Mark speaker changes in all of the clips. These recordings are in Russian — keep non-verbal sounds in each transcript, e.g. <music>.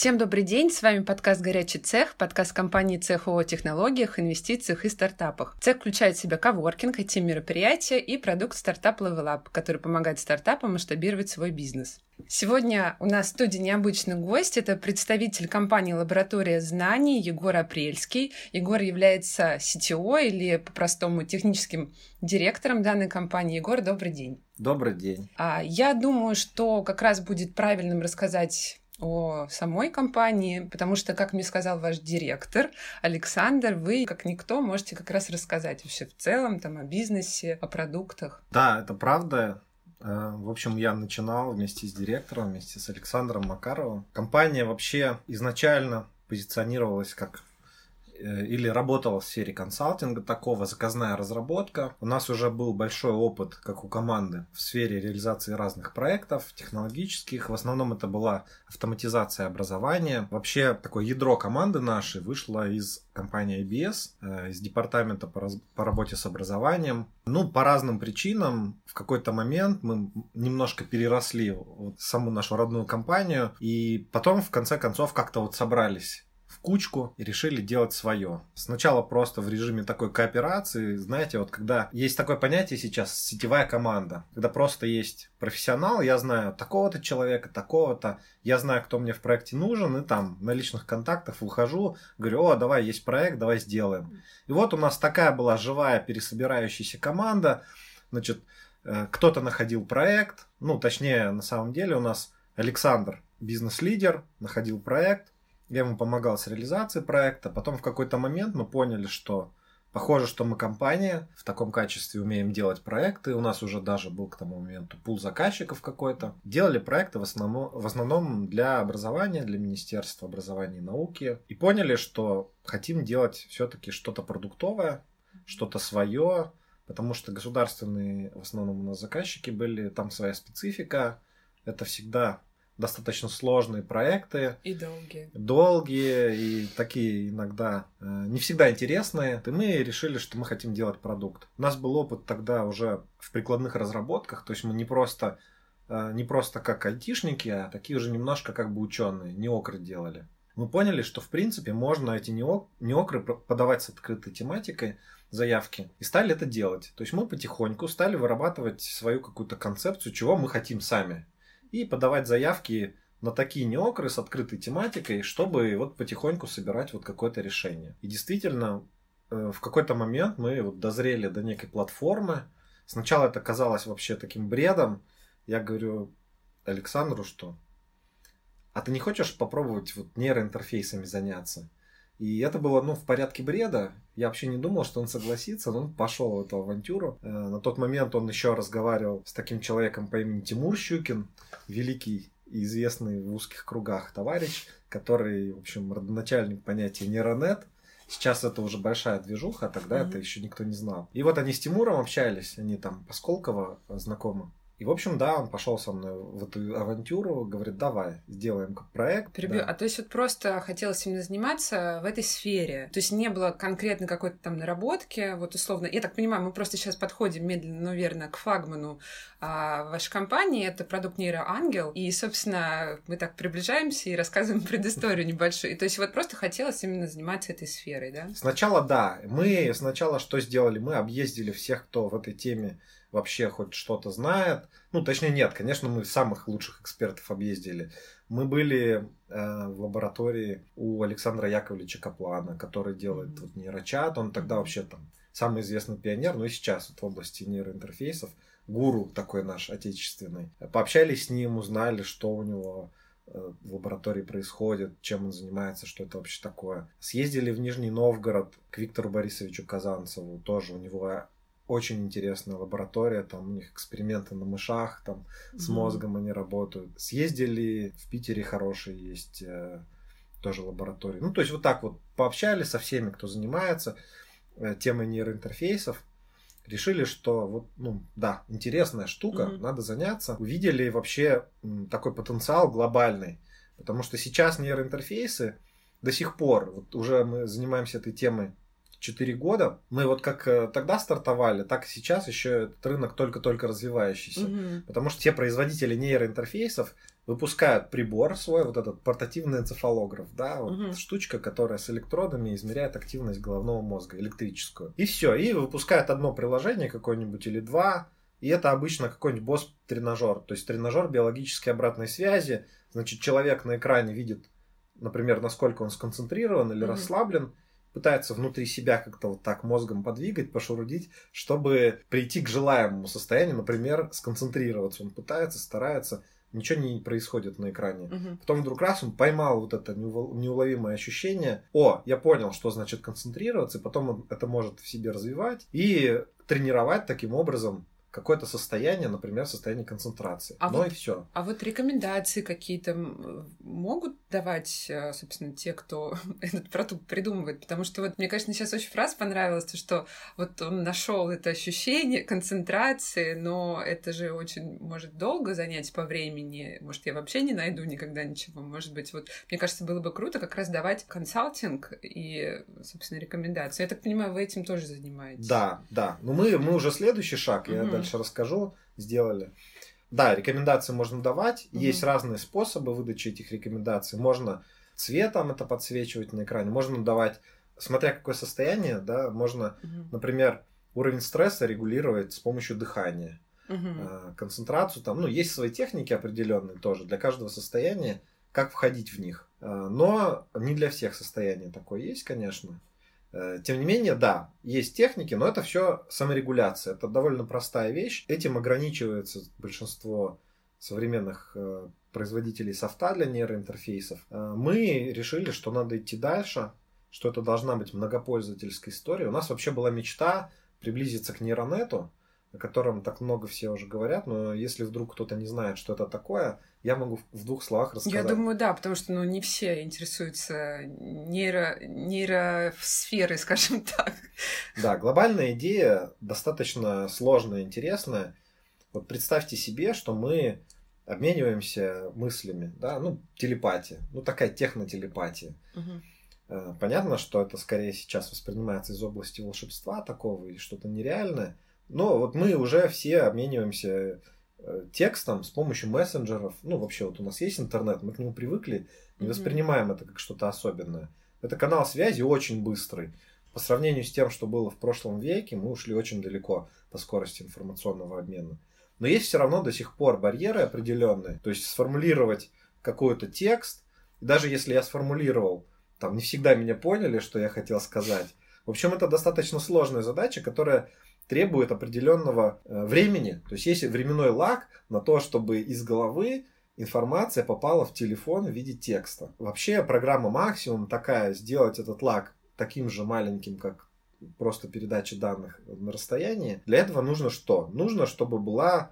Speaker 1: Всем добрый день, с вами подкаст «Горячий цех», подкаст компании «Цех» о технологиях, инвестициях и стартапах. Цех включает в себя коворкинг, IT-мероприятия и продукт стартап Level Up, который помогает стартапам масштабировать свой бизнес. Сегодня у нас в студии необычный гость. Это представитель компании «Лаборатория знаний» Егор Апрельский. Егор является CTO или по-простому техническим директором данной компании. Егор, добрый день.
Speaker 2: Добрый день.
Speaker 1: А, я думаю, что как раз будет правильным рассказать о самой компании, потому что, как мне сказал ваш директор Александр, вы, как никто, можете как раз рассказать вообще в целом там о бизнесе, о продуктах.
Speaker 2: Да, это правда. Э, в общем, я начинал вместе с директором, вместе с Александром Макаровым. Компания вообще изначально позиционировалась как или работал в сфере консалтинга такого, заказная разработка. У нас уже был большой опыт, как у команды, в сфере реализации разных проектов технологических. В основном это была автоматизация образования. Вообще такое ядро команды нашей вышло из компании IBS, э, из департамента по, раз... по работе с образованием. Ну, по разным причинам в какой-то момент мы немножко переросли вот саму нашу родную компанию, и потом в конце концов как-то вот собрались кучку и решили делать свое. Сначала просто в режиме такой кооперации, знаете, вот когда есть такое понятие сейчас сетевая команда, когда просто есть профессионал, я знаю такого-то человека, такого-то, я знаю, кто мне в проекте нужен, и там на личных контактах выхожу, говорю, о, давай, есть проект, давай сделаем. И вот у нас такая была живая пересобирающаяся команда, значит, э, кто-то находил проект, ну, точнее, на самом деле у нас Александр, бизнес-лидер, находил проект, я ему помогал с реализацией проекта. Потом в какой-то момент мы поняли, что похоже, что мы компания в таком качестве умеем делать проекты. У нас уже даже был к тому моменту пул заказчиков какой-то. Делали проекты в основном, в основном для образования, для Министерства образования и науки. И поняли, что хотим делать все-таки что-то продуктовое, что-то свое, потому что государственные в основном у нас заказчики были, там своя специфика. Это всегда достаточно сложные проекты.
Speaker 1: И долгие.
Speaker 2: Долгие и такие иногда э, не всегда интересные. И мы решили, что мы хотим делать продукт. У нас был опыт тогда уже в прикладных разработках, то есть мы не просто, э, не просто как айтишники, а такие уже немножко как бы ученые, неокры делали. Мы поняли, что в принципе можно эти неокры подавать с открытой тематикой, заявки и стали это делать. То есть мы потихоньку стали вырабатывать свою какую-то концепцию, чего мы хотим сами и подавать заявки на такие неокры с открытой тематикой, чтобы вот потихоньку собирать вот какое-то решение. И действительно, э, в какой-то момент мы вот дозрели до некой платформы. Сначала это казалось вообще таким бредом. Я говорю Александру, что а ты не хочешь попробовать вот нейроинтерфейсами заняться? И это было, ну, в порядке бреда. Я вообще не думал, что он согласится, но он пошел в эту авантюру. Э, на тот момент он еще разговаривал с таким человеком по имени Тимур Щукин, великий и известный в узких кругах товарищ, который, в общем, родоначальник понятия нейронет. Сейчас это уже большая движуха, а тогда mm-hmm. это еще никто не знал. И вот они с Тимуром общались, они там по Сколково знакомы. И, в общем, да, он пошел со мной в эту авантюру, говорит, давай, сделаем как проект.
Speaker 1: Перебью.
Speaker 2: Да.
Speaker 1: А то есть вот просто хотелось именно заниматься в этой сфере. То есть не было конкретно какой-то там наработки, вот условно. Я так понимаю, мы просто сейчас подходим медленно, но верно к флагману а, вашей компании. Это продукт Нейроангел. И, собственно, мы так приближаемся и рассказываем <laughs> предысторию небольшую. И, то есть вот просто хотелось именно заниматься этой сферой, да?
Speaker 2: Сначала да. Мы сначала что сделали? Мы объездили всех, кто в этой теме вообще хоть что-то знает. Ну, точнее, нет, конечно, мы самых лучших экспертов объездили. Мы были э, в лаборатории у Александра Яковлевича Каплана, который делает mm-hmm. вот нейрочат. Он тогда вообще там самый известный пионер, ну и сейчас вот в области нейроинтерфейсов. Гуру такой наш отечественный. Пообщались с ним, узнали, что у него э, в лаборатории происходит, чем он занимается, что это вообще такое. Съездили в Нижний Новгород к Виктору Борисовичу Казанцеву, тоже у него очень интересная лаборатория, там у них эксперименты на мышах, там с мозгом они работают. Съездили, в Питере хорошие есть э, тоже лаборатории. Ну, то есть вот так вот пообщались со всеми, кто занимается э, темой нейроинтерфейсов. Решили, что вот, ну, да, интересная штука, mm-hmm. надо заняться. Увидели вообще м, такой потенциал глобальный. Потому что сейчас нейроинтерфейсы до сих пор, вот уже мы занимаемся этой темой 4 года. Мы вот как э, тогда стартовали, так и сейчас еще этот рынок только-только развивающийся. Угу. Потому что те производители нейроинтерфейсов, выпускают прибор свой, вот этот портативный энцефалограф, да, вот
Speaker 1: Мгм.
Speaker 2: штучка, которая с электродами измеряет активность головного мозга, электрическую. И все, и выпускают одно приложение какое-нибудь или два, и это обычно какой-нибудь босс-тренажер, то есть тренажер биологической обратной связи, значит, человек на экране видит, например, насколько он сконцентрирован или
Speaker 1: Мгм.
Speaker 2: расслаблен, пытается внутри себя как-то вот так мозгом подвигать, пошурудить, чтобы прийти к желаемому состоянию, например, сконцентрироваться. Он пытается, старается, ничего не происходит на экране.
Speaker 1: Мгм.
Speaker 2: Потом вдруг раз он поймал вот это неуловимое ощущение. О, я понял, что значит концентрироваться, и потом он это может в себе развивать и тренировать таким образом какое-то состояние, например, состояние концентрации.
Speaker 1: А
Speaker 2: ну
Speaker 1: вот-
Speaker 2: и все.
Speaker 1: А вот рекомендации какие-то могут давать, э, собственно, те, кто <laughs> этот продукт придумывает? Потому что вот мне, конечно, сейчас очень фраза понравилась, то, что вот он нашел это ощущение концентрации, но это же очень может долго занять по времени. Может, я вообще не найду никогда ничего. Может быть, вот мне кажется, было бы круто как раз давать консалтинг и, собственно, рекомендации. Я так понимаю, вы этим тоже занимаетесь.
Speaker 2: Да, да. Но мы, мы уже следующий шаг, я
Speaker 1: Мгм.
Speaker 2: Дальше расскажу, сделали. Да, рекомендации можно давать.
Speaker 1: Мгм.
Speaker 2: Есть разные способы выдачи этих рекомендаций. Можно цветом это подсвечивать на экране, можно давать, смотря какое состояние, да, можно,
Speaker 1: Мгм.
Speaker 2: например, уровень стресса регулировать с помощью дыхания. Э, концентрацию там, ну, есть свои техники определенные тоже для каждого состояния, как входить в них. Э, Но не для всех состояний такое есть, конечно. Э, Тем не менее, да, есть техники, но это все саморегуляция. Это довольно простая вещь. Этим ограничивается большинство современных э, производителей софта для нейроинтерфейсов. Э, Мы решили, что надо идти дальше, что это должна быть многопользовательская история. У нас вообще была мечта приблизиться к нейронету, о котором так много все уже говорят, но если вдруг кто-то не знает, что это такое, я могу в двух словах рассказать.
Speaker 1: Я думаю, да, потому что ну, не все интересуются нейро... нейросферой, <laughs> скажем так.
Speaker 2: Да, глобальная идея достаточно сложная, интересная. Вот представьте себе, что мы обмениваемся мыслями, да, ну, телепатия, ну, такая технотелепатия. Э, Понятно, что это скорее сейчас воспринимается из области волшебства такого или что-то нереальное. Но вот мы уже все обмениваемся э, текстом с помощью мессенджеров. Ну, вообще, вот у нас есть интернет, мы к нему привыкли, не воспринимаем это как что-то особенное. Это канал связи очень быстрый. По сравнению с тем, что было в прошлом веке, мы ушли очень далеко по скорости информационного обмена. Но есть все равно до сих пор барьеры определенные. То есть сформулировать какой-то текст, даже если я сформулировал, там не всегда меня поняли, что я хотел сказать. В общем, это достаточно сложная задача, которая требует определенного э, времени. То есть есть временной лаг на то, чтобы из головы информация попала в телефон в виде текста. Вообще программа максимум такая, сделать этот лаг таким же маленьким, как просто передача данных на расстоянии. Для этого нужно что? Нужно, чтобы была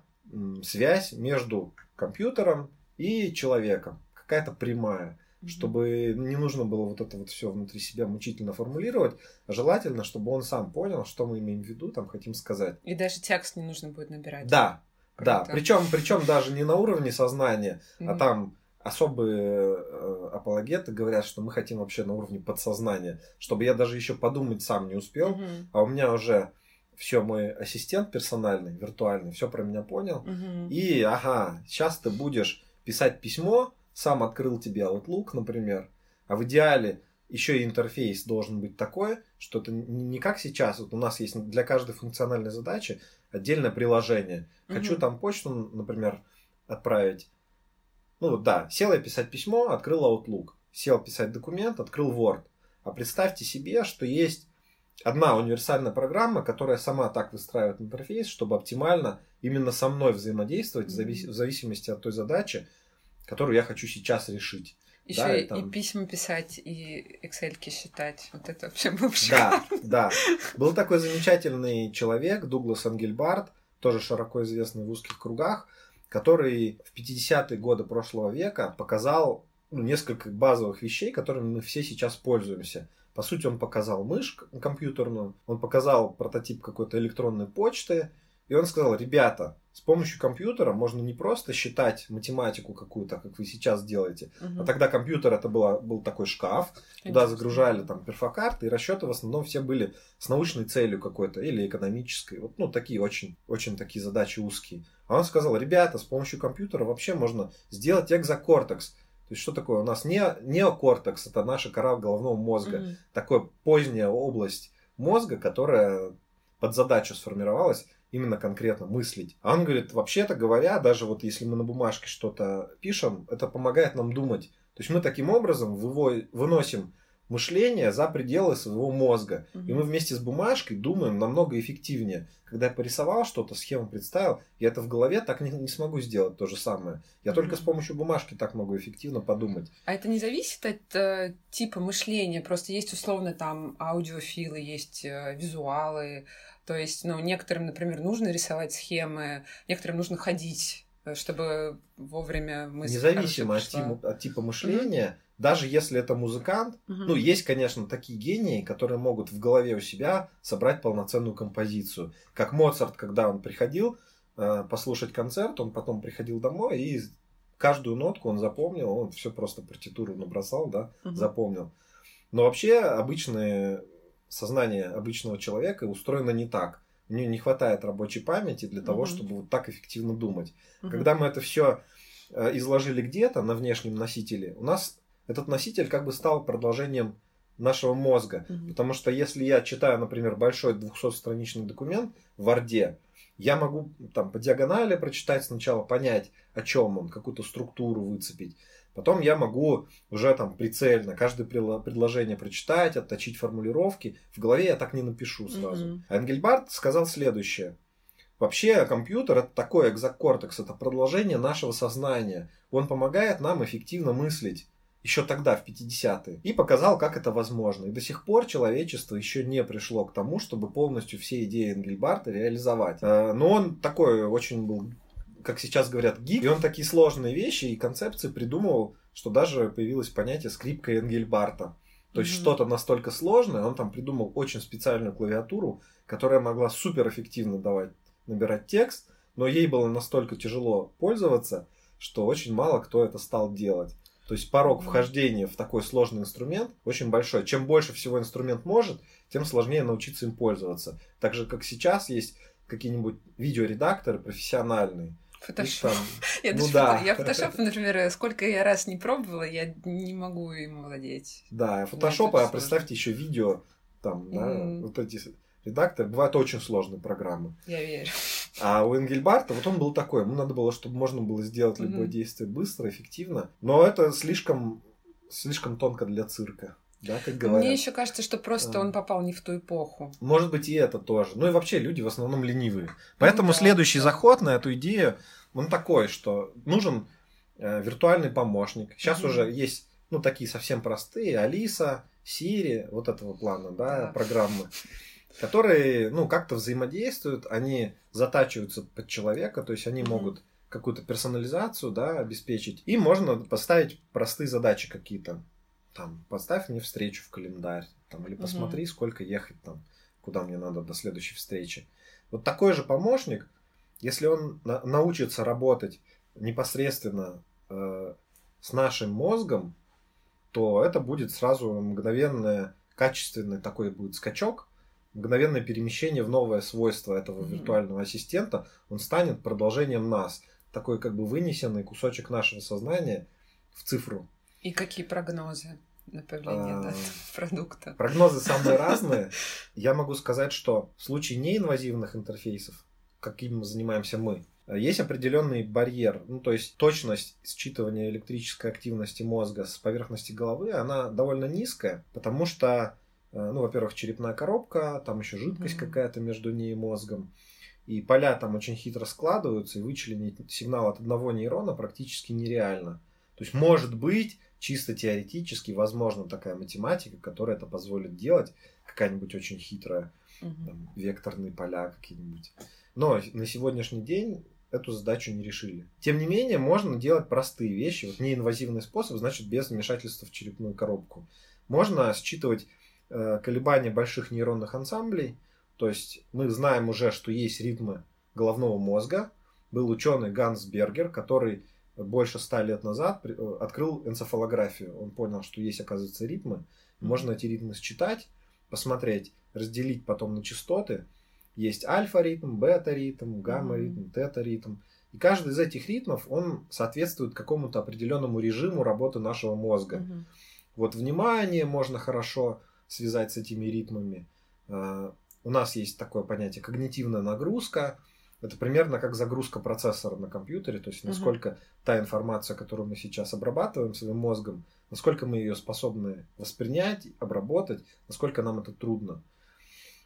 Speaker 2: связь между компьютером и человеком. Какая-то прямая Чтобы не нужно было вот это вот все внутри себя мучительно формулировать, а желательно, чтобы он сам понял, что мы имеем в виду, там хотим сказать.
Speaker 1: И даже текст не нужно будет набирать.
Speaker 2: Да, да.
Speaker 1: Круто.
Speaker 2: Причем, причем даже не на уровне сознания, а там особые э, апологеты говорят, что мы хотим вообще на уровне подсознания, чтобы я даже еще подумать сам не успел, а у меня уже все мой ассистент персональный, виртуальный, все про меня понял.
Speaker 1: Мгм.
Speaker 2: И, ага, сейчас ты будешь писать письмо, сам открыл тебе Outlook, например, а в идеале еще и интерфейс должен быть такой, что это не как сейчас. Вот у нас есть для каждой функциональной задачи отдельное приложение. Хочу
Speaker 1: Мгм.
Speaker 2: там почту, например, отправить. Ну вот да, сел я писать письмо, открыл Outlook. Сел писать документ, открыл Word. А представьте себе, что есть одна универсальная программа, которая сама так выстраивает интерфейс, чтобы оптимально именно со мной взаимодействовать в зависимости от той задачи, которую я хочу сейчас решить.
Speaker 1: Еще
Speaker 2: Да, и там-
Speaker 1: и письма писать, и excel считать. Вот это вообще бы
Speaker 2: Да, <laughs> да. Был такой замечательный человек, Дуглас Ангельбард, тоже широко известный в узких кругах, который в 50-е годы прошлого века показал ну, несколько базовых вещей, которыми мы все сейчас пользуемся. По сути, он показал мышь компьютерную, он показал прототип какой-то электронной почты, И он сказал, ребята, с помощью компьютера можно не просто считать математику какую-то, как вы сейчас делаете, угу. а тогда компьютер это было, был такой шкаф, туда загружали там перфокарты, и расчеты в основном все были с научной целью какой-то или экономической. Вот, ну, такие очень, очень такие задачи узкие. А он сказал, ребята, с помощью компьютера вообще можно сделать экзокортекс. То есть, что такое? У нас не, неокортекс, это наша кора головного мозга. Mm-hmm. Такая поздняя область мозга, которая под задачу сформировалась именно конкретно мыслить. А он говорит, вообще-то говоря, даже вот если мы на бумажке что-то пишем, это помогает нам думать. То есть мы таким образом выносим мышление за пределы своего мозга. Угу. И мы вместе с бумажкой думаем намного эффективнее. Когда я порисовал что-то, схему представил, я это в голове так не, не смогу сделать то же самое. Я угу. только с помощью бумажки так могу эффективно подумать.
Speaker 1: А это не зависит от э, типа мышления? Просто есть условно там аудиофилы, есть э, визуалы, то есть, ну, некоторым, например, нужно рисовать схемы, некоторым нужно ходить, э, чтобы вовремя мысль
Speaker 2: Независимо от типа, от типа мышления, mm-hmm. даже если это музыкант, mm-hmm. ну, есть, конечно, такие гении, которые могут в голове у себя собрать полноценную композицию. Как Моцарт, когда он приходил э, послушать концерт, он потом приходил домой и каждую нотку он запомнил, он все просто партитуру набросал, да, mm-hmm. запомнил. Но вообще обычные сознание обычного человека устроено не так. У нее не хватает рабочей памяти для того, mm-hmm. чтобы вот так эффективно думать. Mm-hmm. Когда мы это все э, изложили где-то на внешнем носителе, у нас этот носитель как бы стал продолжением нашего мозга. Mm-hmm. Потому что если я читаю, например, большой 200-страничный документ в Варде, я могу там по диагонали прочитать сначала, понять, о чем он, какую-то структуру выцепить. Потом я могу уже там прицельно каждое предложение прочитать, отточить формулировки. В голове я так не напишу сразу. Mm-hmm. Энгельбарт сказал следующее. Вообще компьютер это такой экзокортекс, это продолжение нашего сознания. Он помогает нам эффективно мыслить еще тогда, в 50-е, и показал, как это возможно. И до сих пор человечество еще не пришло к тому, чтобы полностью все идеи Энгельбарта реализовать. Э, но он такой очень был как сейчас говорят, гик. И он такие сложные вещи и концепции придумывал, что даже появилось понятие скрипка Энгельбарта. То есть mm-hmm. что-то настолько сложное, он там придумал очень специальную клавиатуру, которая могла суперэффективно давать, набирать текст, но ей было настолько тяжело пользоваться, что очень мало кто это стал делать. То есть порог вхождения в такой сложный инструмент очень большой. Чем больше всего инструмент может, тем сложнее научиться им пользоваться. Так же, как сейчас есть какие-нибудь видеоредакторы профессиональные,
Speaker 1: Фотошоп. <laughs> Я, ну, да. я фотошоп, например, сколько я раз не пробовала, я не могу им владеть.
Speaker 2: Да, фотошоп, а представьте еще видео, там, да, вот эти редакторы, бывают очень сложные программы.
Speaker 1: Я верю.
Speaker 2: А у Энгельбарта, вот он был такой, ему надо было, чтобы можно было сделать любое mm-hmm. действие быстро, эффективно, но это слишком, слишком тонко для цирка. Да, как говорят.
Speaker 1: Мне еще кажется, что просто а. он попал не в ту эпоху.
Speaker 2: Может быть, и это тоже. Ну и вообще люди в основном ленивые. Поэтому ну, да. следующий заход на эту идею, он такой, что нужен э, виртуальный помощник. Сейчас угу. уже есть, ну, такие совсем простые, Алиса, Сири, вот этого плана, да, да. программы, которые, ну, как-то взаимодействуют, они затачиваются под человека, то есть они угу. могут какую-то персонализацию, да, обеспечить. И можно поставить простые задачи какие-то там, поставь мне встречу в календарь, там, или посмотри, угу. сколько ехать там, куда мне надо до следующей встречи. Вот такой же помощник, если он на- научится работать непосредственно э, с нашим мозгом, то это будет сразу мгновенное, качественный такой будет скачок, мгновенное перемещение в новое свойство этого mm-hmm. виртуального ассистента, он станет продолжением нас, такой как бы вынесенный кусочек нашего сознания в цифру.
Speaker 1: И какие прогнозы? на появление а, <laughs> продукта.
Speaker 2: Прогнозы самые разные. Я могу сказать, что в случае неинвазивных интерфейсов, каким занимаемся мы, есть определенный барьер. Ну, то есть точность считывания электрической активности мозга с поверхности головы, она довольно низкая, потому что, э, ну, во-первых, черепная коробка, там еще жидкость mm-hmm. какая-то между ней и мозгом. И поля там очень хитро складываются, и вычленить сигнал от одного нейрона практически нереально. То есть, может быть, чисто теоретически возможна такая математика, которая это позволит делать, какая-нибудь очень хитрая, угу. там, векторные поля какие-нибудь. Но на сегодняшний день эту задачу не решили. Тем не менее, можно делать простые вещи. Вот неинвазивный способ, значит, без вмешательства в черепную коробку. Можно считывать э, колебания больших нейронных ансамблей. То есть мы знаем уже, что есть ритмы головного мозга. Был ученый Ганс Бергер, который больше ста лет назад э, открыл энцефалографию. Он понял, что есть, оказывается, ритмы. Можно эти ритмы считать, посмотреть, разделить потом на частоты. Есть альфа-ритм, бета-ритм, гамма-ритм, тета-ритм. И каждый из этих ритмов, он соответствует какому-то определенному режиму работы нашего мозга.
Speaker 1: Мгм.
Speaker 2: Вот внимание можно хорошо связать с этими ритмами. Э, У нас есть такое понятие когнитивная нагрузка. Это примерно как загрузка процессора на компьютере, то есть насколько та информация, которую мы сейчас обрабатываем своим мозгом, насколько мы ее способны воспринять, обработать, насколько нам это трудно.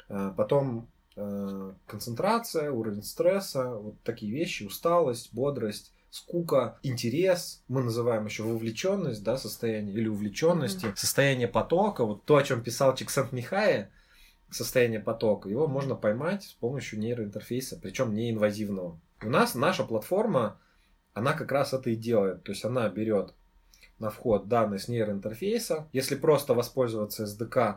Speaker 2: Э, Потом концентрация, уровень стресса, вот такие вещи, усталость, бодрость, скука, интерес, мы называем еще вовлеченность, да, состояние или увлеченности, состояние потока, вот то, о чем писал Чиксент-Михай, состояние потока, его можно поймать с помощью нейроинтерфейса, причем неинвазивного. У нас наша платформа, она как раз это и делает, то есть она берет на вход данные с нейроинтерфейса. Если просто воспользоваться SDK,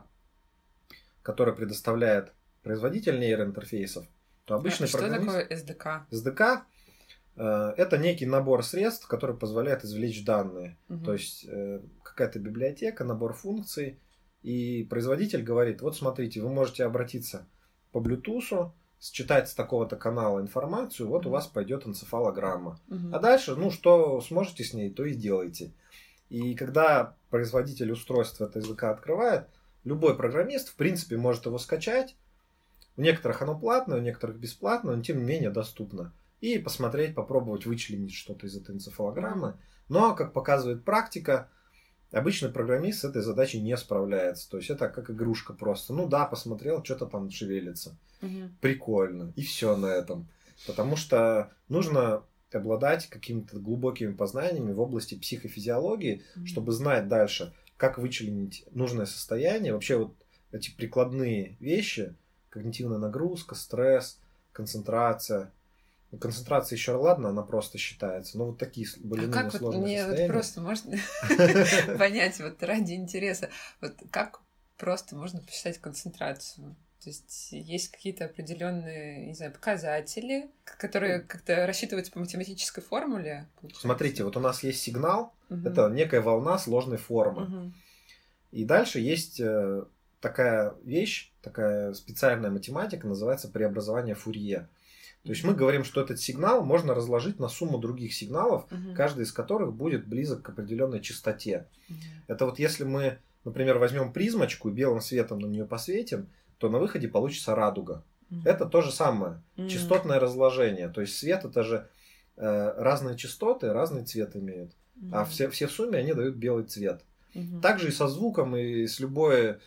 Speaker 2: который предоставляет производитель нейроинтерфейсов, то обычный
Speaker 1: А что
Speaker 2: программист...
Speaker 1: такое SDK?
Speaker 2: SDK э, это некий набор средств, который позволяет извлечь данные.
Speaker 1: Мгм.
Speaker 2: То есть э, какая-то библиотека, набор функций, и производитель говорит, вот смотрите, вы можете обратиться по Bluetooth, считать с такого-то канала информацию, вот у
Speaker 1: Мгм.
Speaker 2: вас пойдет энцефалограмма.
Speaker 1: Мгм.
Speaker 2: А дальше, ну, что сможете с ней, то и делайте. И когда производитель устройства это языка открывает, любой программист, в принципе, может его скачать. У некоторых оно платное, у некоторых бесплатно, но тем не менее доступно. И посмотреть, попробовать вычленить что-то из этой энцефалограммы. Но, как показывает практика, обычный программист с этой задачей не справляется. То есть это как игрушка просто. Ну да, посмотрел, что-то там шевелится
Speaker 1: Мгм.
Speaker 2: прикольно. И все на этом. Потому что нужно обладать какими-то глубокими познаниями в области психофизиологии,
Speaker 1: Мгм.
Speaker 2: чтобы знать дальше, как вычленить нужное состояние. Вообще вот эти прикладные вещи, когнитивная нагрузка, стресс, концентрация. Концентрация еще ладно, она просто считается. Но вот такие с-
Speaker 1: А как вот
Speaker 2: сложные
Speaker 1: мне вот
Speaker 2: состояния.
Speaker 1: просто можно <laughs> понять вот ради интереса, вот как просто можно посчитать концентрацию? То есть есть какие-то определенные, не знаю, показатели, которые как-то рассчитываются по математической формуле? получается?
Speaker 2: Смотрите, вот у нас есть сигнал,
Speaker 1: Мгм.
Speaker 2: это некая волна сложной формы.
Speaker 1: Мгм.
Speaker 2: И дальше есть э, такая вещь, такая специальная математика, называется преобразование Фурье. То есть мы говорим, что этот сигнал можно разложить на сумму других сигналов,
Speaker 1: Мгм.
Speaker 2: каждый из которых будет близок к определенной частоте.
Speaker 1: Мгм.
Speaker 2: Это вот если мы, например, возьмем призмочку и белым светом на нее посветим, то на выходе получится радуга.
Speaker 1: Мгм.
Speaker 2: Это то же самое.
Speaker 1: Мгм.
Speaker 2: Частотное разложение. То есть свет это же э, разные частоты, разный цвет имеют. А
Speaker 1: Мгм.
Speaker 2: все, все в сумме они дают белый цвет.
Speaker 1: Мгм.
Speaker 2: Также и со звуком, и с, любой,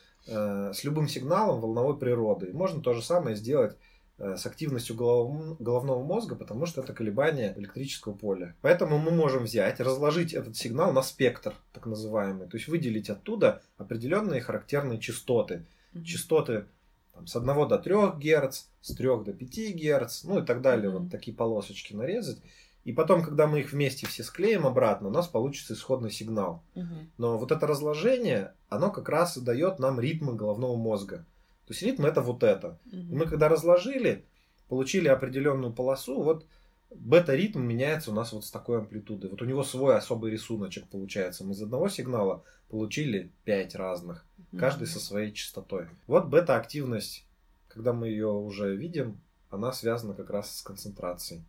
Speaker 2: с любым сигналом волновой природы. И Можно то же самое сделать э, с активностью голов- головного мозга, потому что это колебание электрического поля. Поэтому мы можем взять, разложить этот сигнал на спектр, так называемый, то есть выделить оттуда определенные характерные частоты. Частоты там, с 1 до 3 Гц, с 3 до 5 Гц, ну и так далее, вот такие полосочки нарезать. И потом, когда мы их вместе все склеим обратно, у нас получится исходный сигнал.
Speaker 1: Мгм.
Speaker 2: Но вот это разложение, оно как раз и дает нам ритмы головного мозга. То есть ритм это вот это.
Speaker 1: Мгм.
Speaker 2: мы когда разложили, получили определенную полосу, вот бета-ритм меняется у нас вот с такой амплитудой. Вот у него свой особый рисуночек получается. Мы из одного сигнала получили 5 разных, каждый
Speaker 1: Мгм.
Speaker 2: со своей частотой. Вот бета-активность, когда мы ее уже видим, она связана как раз с концентрацией.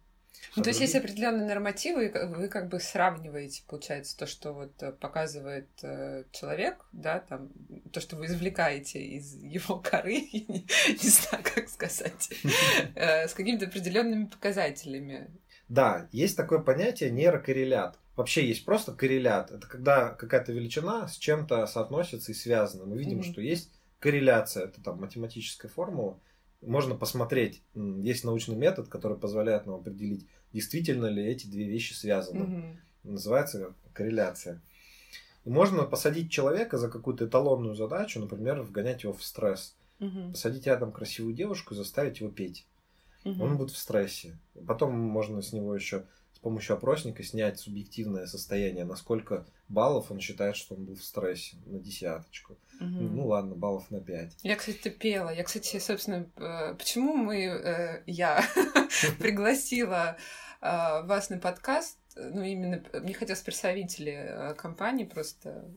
Speaker 1: Ну, то есть есть определенные нормативы, и вы как бы сравниваете, получается, то, что вот э, показывает э, человек, да, там, то, что вы извлекаете из его <laughs> коры, не, не знаю, как сказать, <laughs> э, с какими-то определенными показателями.
Speaker 2: Да, есть такое понятие нейрокоррелят. Вообще есть просто коррелят. Это когда какая-то величина с чем-то соотносится и связана. Мы видим, что есть корреляция. Это там математическая формула. Можно посмотреть. Есть научный метод, который позволяет нам определить, действительно ли эти две вещи связаны.
Speaker 1: Мгм.
Speaker 2: Называется корреляция. И можно посадить человека за какую-то эталонную задачу, например, вгонять его в стресс.
Speaker 1: Мгм.
Speaker 2: Посадить рядом красивую девушку и заставить его петь
Speaker 1: Мгм.
Speaker 2: он будет в стрессе. Потом можно с него еще с помощью опросника снять субъективное состояние, насколько баллов он считает, что он был в стрессе на десяточку. Угу. Ну ладно, баллов на пять.
Speaker 1: Я, кстати, пела. Я, кстати, собственно, э, почему мы, э, я <laughs> пригласила э, вас на подкаст, ну, именно мне хотелось представители компании просто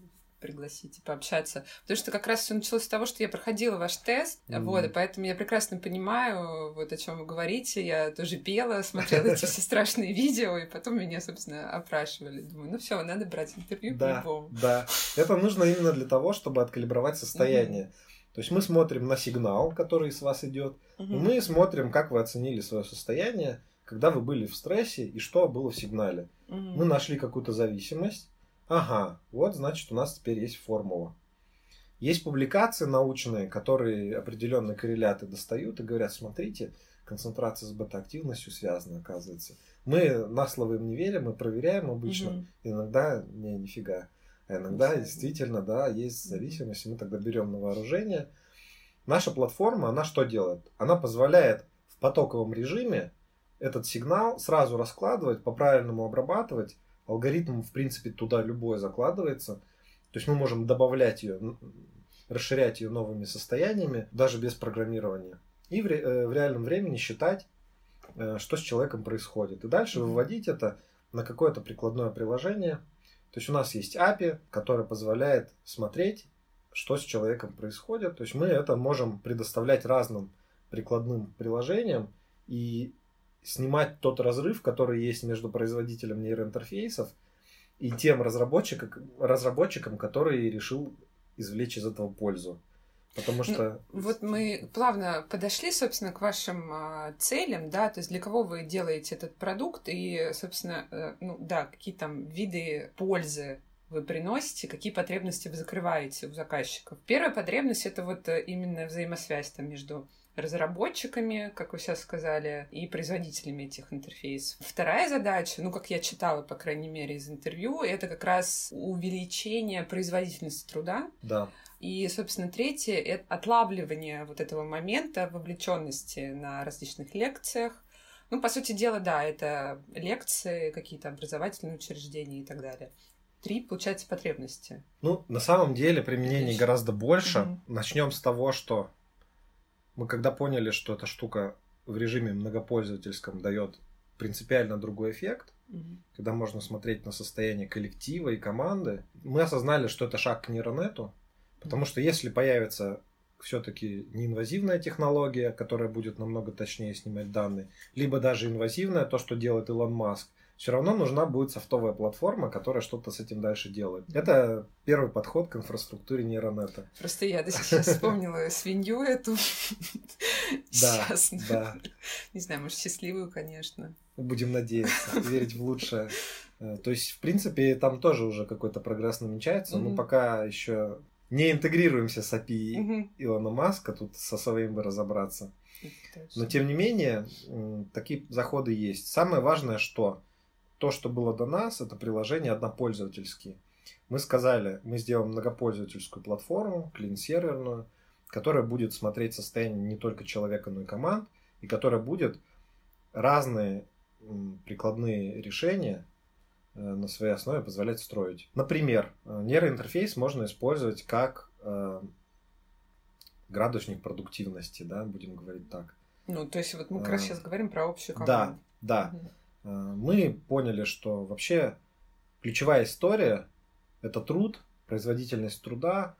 Speaker 1: пригласить и пообщаться. Потому что как раз все началось с того, что я проходила ваш тест, mm-hmm. вот, и поэтому я прекрасно понимаю, вот о чем вы говорите. Я тоже пела, смотрела эти все страшные видео, и потом меня, собственно, опрашивали. Думаю, ну все, надо брать интервью
Speaker 2: да, по-любому. Да, это нужно именно для того, чтобы откалибровать состояние. Mm-hmm. То есть мы смотрим на сигнал, который с вас идет, и мы смотрим, как вы оценили свое состояние, когда вы были в стрессе и что было в сигнале. Mm-hmm. Мы нашли какую-то зависимость Ага, вот значит у нас теперь есть формула. Есть публикации научные, которые определенные корреляты достают и говорят, смотрите, концентрация с бета-активностью связана, оказывается. Мы на слово им не верим, мы проверяем обычно, угу. иногда не, нифига. А иногда действительно, да, есть зависимость, и мы тогда берем на вооружение. Наша платформа, она что делает? Она позволяет в потоковом режиме этот сигнал сразу раскладывать, по-правильному обрабатывать, алгоритм, в принципе, туда любое закладывается. То есть мы можем добавлять ее, расширять ее новыми состояниями, даже без программирования. И в, ре, э, в реальном времени считать, э, что с человеком происходит. И дальше mm-hmm. выводить это на какое-то прикладное приложение. То есть у нас есть API, которое позволяет смотреть, что с человеком происходит. То есть мы это можем предоставлять разным прикладным приложениям и снимать тот разрыв, который есть между производителем нейроинтерфейсов и тем разработчиком, разработчиком, который решил извлечь из этого пользу. Потому ну, что...
Speaker 1: Ну, вот мы плавно подошли, собственно, к вашим э, целям, да, то есть для кого вы делаете этот продукт и, собственно, э, ну да, какие там виды пользы вы приносите, какие потребности вы закрываете у заказчиков. Первая потребность это вот э, именно взаимосвязь там между разработчиками, как вы сейчас сказали, и производителями этих интерфейсов. Вторая задача, ну, как я читала, по крайней мере, из интервью, это как раз увеличение производительности труда.
Speaker 2: Да.
Speaker 1: И, собственно, третье — это отлавливание вот этого момента вовлеченности на различных лекциях. Ну, по сути дела, да, это лекции, какие-то образовательные учреждения и так далее. Три, получается, потребности.
Speaker 2: Ну, на самом деле применений гораздо больше. Угу. Начнем с того, что мы когда поняли, что эта штука в режиме многопользовательском дает принципиально другой эффект, угу. когда можно смотреть на состояние коллектива и команды, мы осознали, что это шаг к нейронету, потому что если появится все-таки неинвазивная технология, которая будет намного точнее снимать данные, либо даже инвазивная, то, что делает Илон Маск, все равно нужна будет софтовая платформа, которая что-то с этим дальше делает. Это первый подход к инфраструктуре нейронета.
Speaker 1: Просто я сейчас вспомнила свинью эту. <laughs>
Speaker 2: Да, да.
Speaker 1: Не знаю, может, счастливую, конечно.
Speaker 2: Будем надеяться, верить в лучшее. Э, то есть, в принципе, там тоже уже какой-то прогресс намечается, но пока еще не интегрируемся с API Илона Маска, тут со своим бы разобраться. Но тем не менее, такие заходы есть. Самое важное, что то, что было до нас, это приложение однопользовательские. Мы сказали, мы сделаем многопользовательскую платформу, клин-серверную, которая будет смотреть состояние не только человека, но и команд, и которая будет разные прикладные решения э, на своей основе позволять строить. Например, э, нейроинтерфейс можно использовать как э, градусник продуктивности, да, будем говорить так.
Speaker 1: Ну, то есть вот мы как раз сейчас говорим про общую команду.
Speaker 2: Да, да. Угу. Э, мы поняли, что вообще ключевая история – это труд, производительность труда,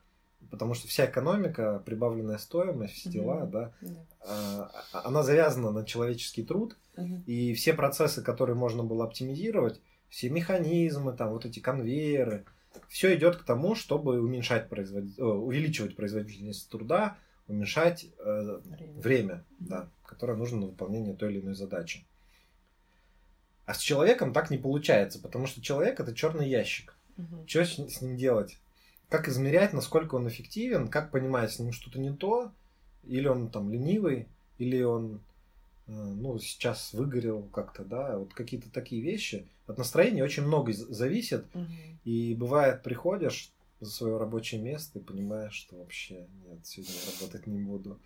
Speaker 2: потому что вся экономика, прибавленная стоимость, все дела, mm-hmm. да, yeah. она завязана на человеческий труд, mm-hmm. и все процессы, которые можно было оптимизировать, все механизмы, там вот эти конвейеры, все идет к тому, чтобы уменьшать производ... увеличивать производительность труда, уменьшать э, время, время mm-hmm. да, которое нужно на выполнение той или иной задачи. А с человеком так не получается, потому что человек это черный ящик. Угу. Что с, ним делать? Как измерять, насколько он эффективен, как понимать, с ним что-то не то, или он там ленивый, или он э, ну, сейчас выгорел как-то, да, вот какие-то такие вещи. От настроения очень много зависит, угу. и бывает, приходишь за свое рабочее место и понимаешь, что вообще нет, сегодня работать не буду.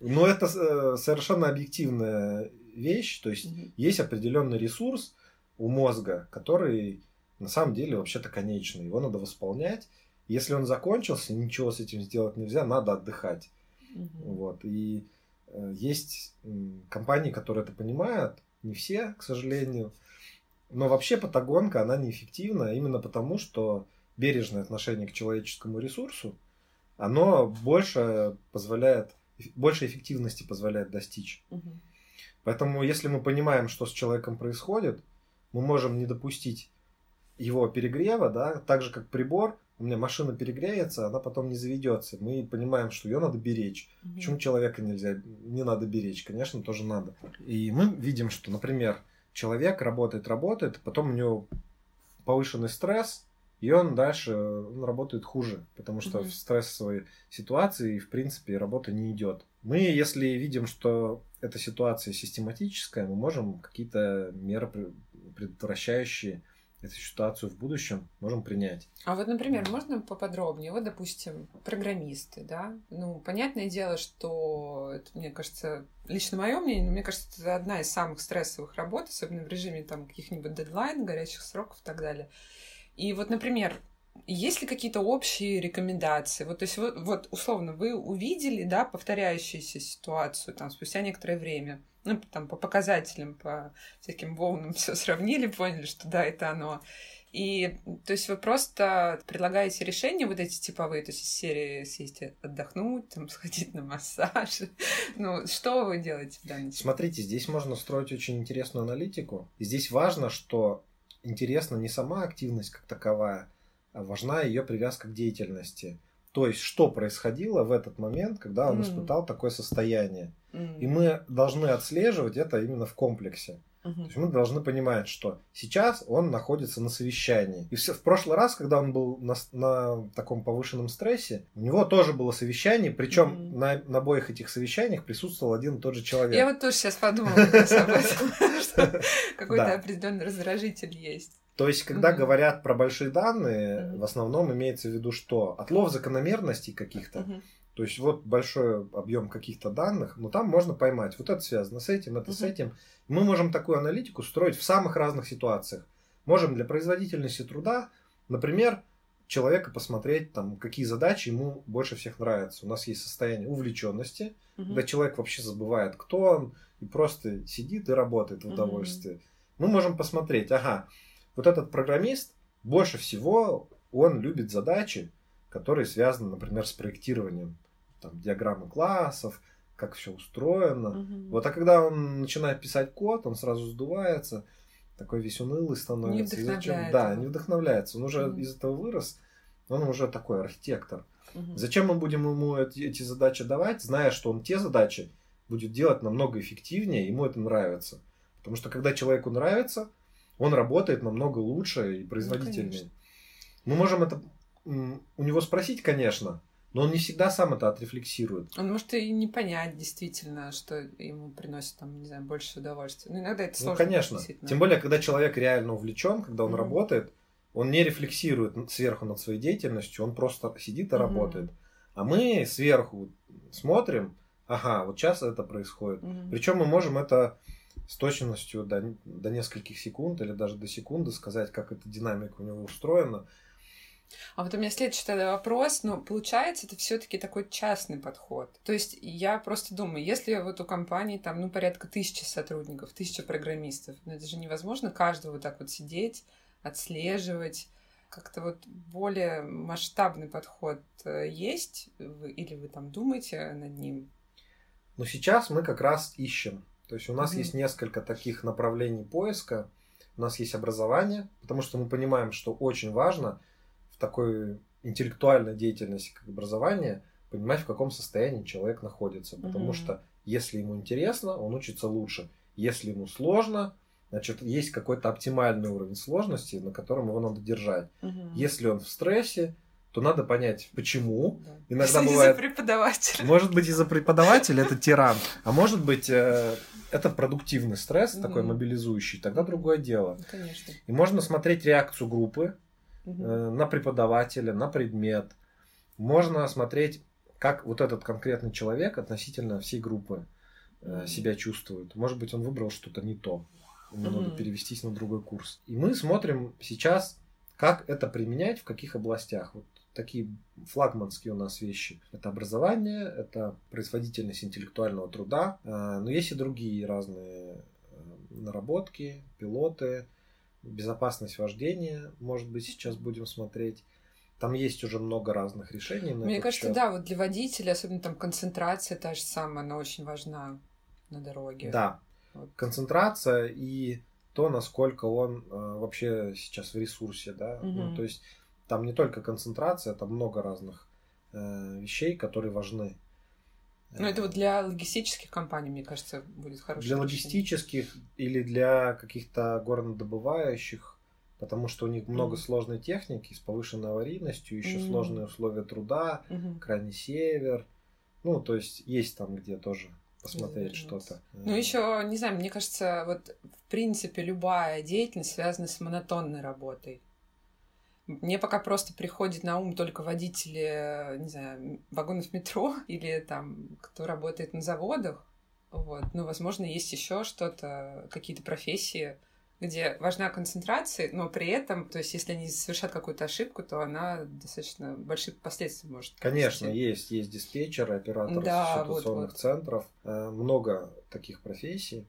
Speaker 2: Но это э, совершенно объективная вещь, то есть угу. есть определенный ресурс, у мозга, который на самом деле вообще-то конечный. Его надо восполнять. Если он закончился, ничего с этим сделать нельзя, надо отдыхать. Угу. Вот. И э, есть компании, которые это понимают, не все, к сожалению. Но вообще патагонка, она неэффективна именно потому, что бережное отношение к человеческому ресурсу, оно больше позволяет, больше эффективности позволяет достичь. Угу. Поэтому, если мы понимаем, что с человеком происходит, мы можем не допустить его перегрева, да, так же как прибор, у меня машина перегреется, она потом не заведется. Мы понимаем, что ее надо беречь. Угу. Почему человека нельзя, не надо беречь? Конечно, тоже надо. И мы видим, что, например, человек работает, работает, потом у него повышенный стресс, и он дальше он работает хуже, потому что угу. в стрессовой ситуации, в принципе, работа не идет. Мы, если видим, что эта ситуация систематическая, мы можем какие-то меры предотвращающие эту ситуацию в будущем можем принять.
Speaker 1: А вот, например, можно поподробнее? Вот, допустим, программисты, да? Ну, понятное дело, что это, мне кажется, лично мое мнение, но мне кажется, это одна из самых стрессовых работ, особенно в режиме там каких-нибудь дедлайн, горячих сроков и так далее. И вот, например, есть ли какие-то общие рекомендации? Вот, то есть, вот, вот условно, вы увидели, да, повторяющуюся ситуацию там спустя некоторое время, ну, там, по показателям, по всяким волнам <laughs> все сравнили, поняли, что да, это оно. И, то есть, вы просто предлагаете решения вот эти типовые, то есть, из серии сесть отдохнуть, там, <laughs> сходить на массаж. <laughs> ну, что вы делаете в данном
Speaker 2: Смотрите, здесь можно строить очень интересную аналитику. И здесь важно, что интересна не сама активность как таковая, важна ее привязка к деятельности. То есть, что происходило в этот момент, когда он mm. испытал такое состояние. Mm. И мы должны отслеживать это именно в комплексе. Uh-huh. То есть мы должны понимать, что сейчас он находится на совещании. И в прошлый раз, когда он был на, на таком повышенном стрессе, у него тоже было совещание, причем uh-huh. на, на обоих этих совещаниях присутствовал один и тот же человек.
Speaker 1: Я вот тоже сейчас подумала <laughs> что <laughs> какой-то определенный раздражитель есть.
Speaker 2: То есть, когда mm-hmm. говорят про большие данные, mm-hmm. в основном имеется в виду что? Отлов закономерностей каких-то. Mm-hmm. То есть, вот большой объем каких-то данных, но там можно поймать, вот это связано с этим, это mm-hmm. с этим. Мы можем такую аналитику строить в самых разных ситуациях. Можем для производительности труда, например, человека посмотреть, там, какие задачи ему больше всех нравятся. У нас есть состояние увлеченности, mm-hmm. когда человек вообще забывает, кто он, и просто сидит и работает в удовольствие. Mm-hmm. Мы можем посмотреть, ага, вот этот программист больше всего он любит задачи, которые связаны, например, с проектированием там, диаграммы классов, как все устроено. Угу. Вот, а когда он начинает писать код, он сразу сдувается, такой весь унылый становится. Не вдохновляется. Да, не вдохновляется. Он уже угу. из этого вырос, он уже такой архитектор. Угу. Зачем мы будем ему эти, эти задачи давать, зная, что он те задачи будет делать намного эффективнее, ему это нравится. Потому что когда человеку нравится, он работает намного лучше и производительнее. Ну, Мы можем это у него спросить, конечно, но он не всегда сам это отрефлексирует.
Speaker 1: Он может и не понять действительно, что ему приносит там, не знаю, больше удовольствия. Ну, иногда это ну,
Speaker 2: сложно. Ну, конечно. Тем более, когда человек реально увлечен, когда он mm-hmm. работает, он не рефлексирует сверху над своей деятельностью, он просто сидит и mm-hmm. работает. А мы сверху смотрим, ага, вот сейчас это происходит. Mm-hmm. Причем мы можем это с точностью до, до нескольких секунд или даже до секунды сказать, как эта динамика у него устроена.
Speaker 1: А вот у меня следующий тогда вопрос. Ну, получается, это все-таки такой частный подход. То есть я просто думаю, если вот у компании там, ну, порядка тысячи сотрудников, тысяча программистов, ну, это же невозможно каждого вот так вот сидеть, отслеживать. Как-то вот более масштабный подход э, есть? Или вы там думаете над ним?
Speaker 2: Ну, сейчас мы как раз ищем то есть у нас mm-hmm. есть несколько таких направлений поиска. У нас есть образование, потому что мы понимаем, что очень важно в такой интеллектуальной деятельности, как образование, понимать, в каком состоянии человек находится. Потому mm-hmm. что если ему интересно, он учится лучше. Если ему сложно, значит, есть какой-то оптимальный уровень сложности, на котором его надо держать. Mm-hmm. Если он в стрессе, то надо понять, почему. Да.
Speaker 1: Иногда <laughs> Из-за бывает... преподавателя.
Speaker 2: Может быть, из-за преподавателя это <laughs> тиран, а может быть, э, это продуктивный стресс, угу. такой мобилизующий, тогда другое дело.
Speaker 1: Ну, конечно.
Speaker 2: И можно смотреть реакцию группы угу. на преподавателя, на предмет. Можно смотреть, как вот этот конкретный человек относительно всей группы угу. себя чувствует. Может быть, он выбрал что-то не то. ему надо перевестись на другой курс. И мы смотрим сейчас, как это применять, в каких областях. Вот такие флагманские у нас вещи. Это образование, это производительность интеллектуального труда, э, но есть и другие разные э, наработки, пилоты, безопасность вождения, может быть, сейчас будем смотреть. Там есть уже много разных решений.
Speaker 1: Мне кажется, счет. да, вот для водителя, особенно там концентрация та же самая, она очень важна на дороге.
Speaker 2: Да, вот. концентрация и то, насколько он э, вообще сейчас в ресурсе, да. Угу. Ну, то есть там не только концентрация, там много разных э, вещей, которые важны.
Speaker 1: Ну, это вот для логистических компаний, мне кажется, будет хорошо.
Speaker 2: Для логистических или для каких-то горнодобывающих, потому что у них много mm-hmm. сложной техники с повышенной аварийностью, еще mm-hmm. сложные условия труда, mm-hmm. крайний север. Ну, то есть есть там, где тоже посмотреть что-то.
Speaker 1: Ну, еще, не знаю, мне кажется, вот в принципе любая деятельность связана с монотонной работой. Мне пока просто приходит на ум только водители, не знаю, вагонов метро <laughs> или там, кто работает на заводах. Вот. Ну, возможно, есть еще что-то, какие-то профессии, где важна концентрация, но при этом, то есть, если они совершат какую-то ошибку, то она достаточно большие последствия может.
Speaker 2: Конечно, есть, есть диспетчеры, операторы да, ситуационных вот, вот. центров, э, много таких профессий.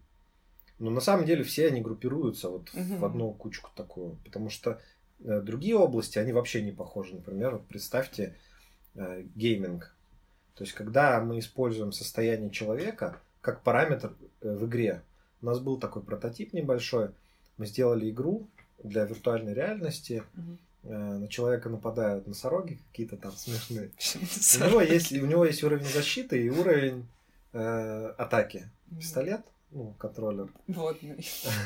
Speaker 2: Но на самом деле все они группируются вот угу. в одну кучку такую, потому что другие области, они вообще не похожи. Например, вот представьте э, гейминг. То есть, когда мы используем состояние человека как параметр э, в игре. У нас был такой прототип небольшой. Мы сделали игру для виртуальной реальности. На человека нападают носороги какие-то там смешные. <laughs> У него есть, у него есть уровень защиты и уровень э, атаки. Пистолет ну, контроллер.
Speaker 1: Водный.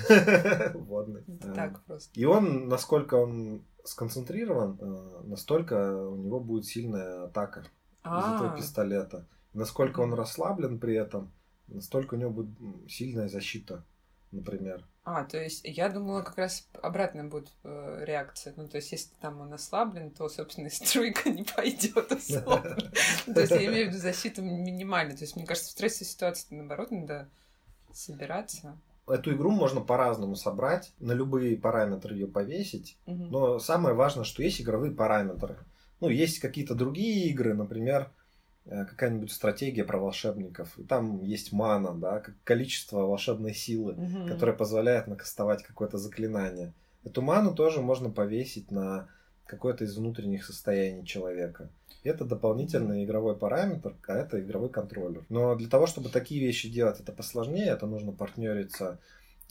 Speaker 1: <laughs>
Speaker 2: Водный.
Speaker 1: Так просто.
Speaker 2: И он, насколько он сконцентрирован, э, настолько у него будет сильная атака из этого пистолета. Насколько он расслаблен при этом, настолько у него будет сильная защита, например.
Speaker 1: А, то есть я думала, как раз обратная будет э, реакция. Ну, то есть, если там он ослаблен, то, собственно, <laughs> струйка не пойдет особо. <laughs> То есть, я имею в виду защиту минимальную. То есть, мне кажется, в стрессовой ситуации, наоборот, надо собираться.
Speaker 2: Эту игру можно по-разному собрать, на любые параметры ее повесить, угу. но самое важное, что есть игровые параметры. Ну, есть какие-то другие игры, например, э, какая-нибудь стратегия про волшебников. И там есть мана, да, количество волшебной силы, угу. которая позволяет накастовать какое-то заклинание. Эту ману тоже можно повесить на какое-то из внутренних состояний человека. Это дополнительный игровой параметр, а это игровой контроллер. Но для того, чтобы такие вещи делать, это посложнее, это нужно партнериться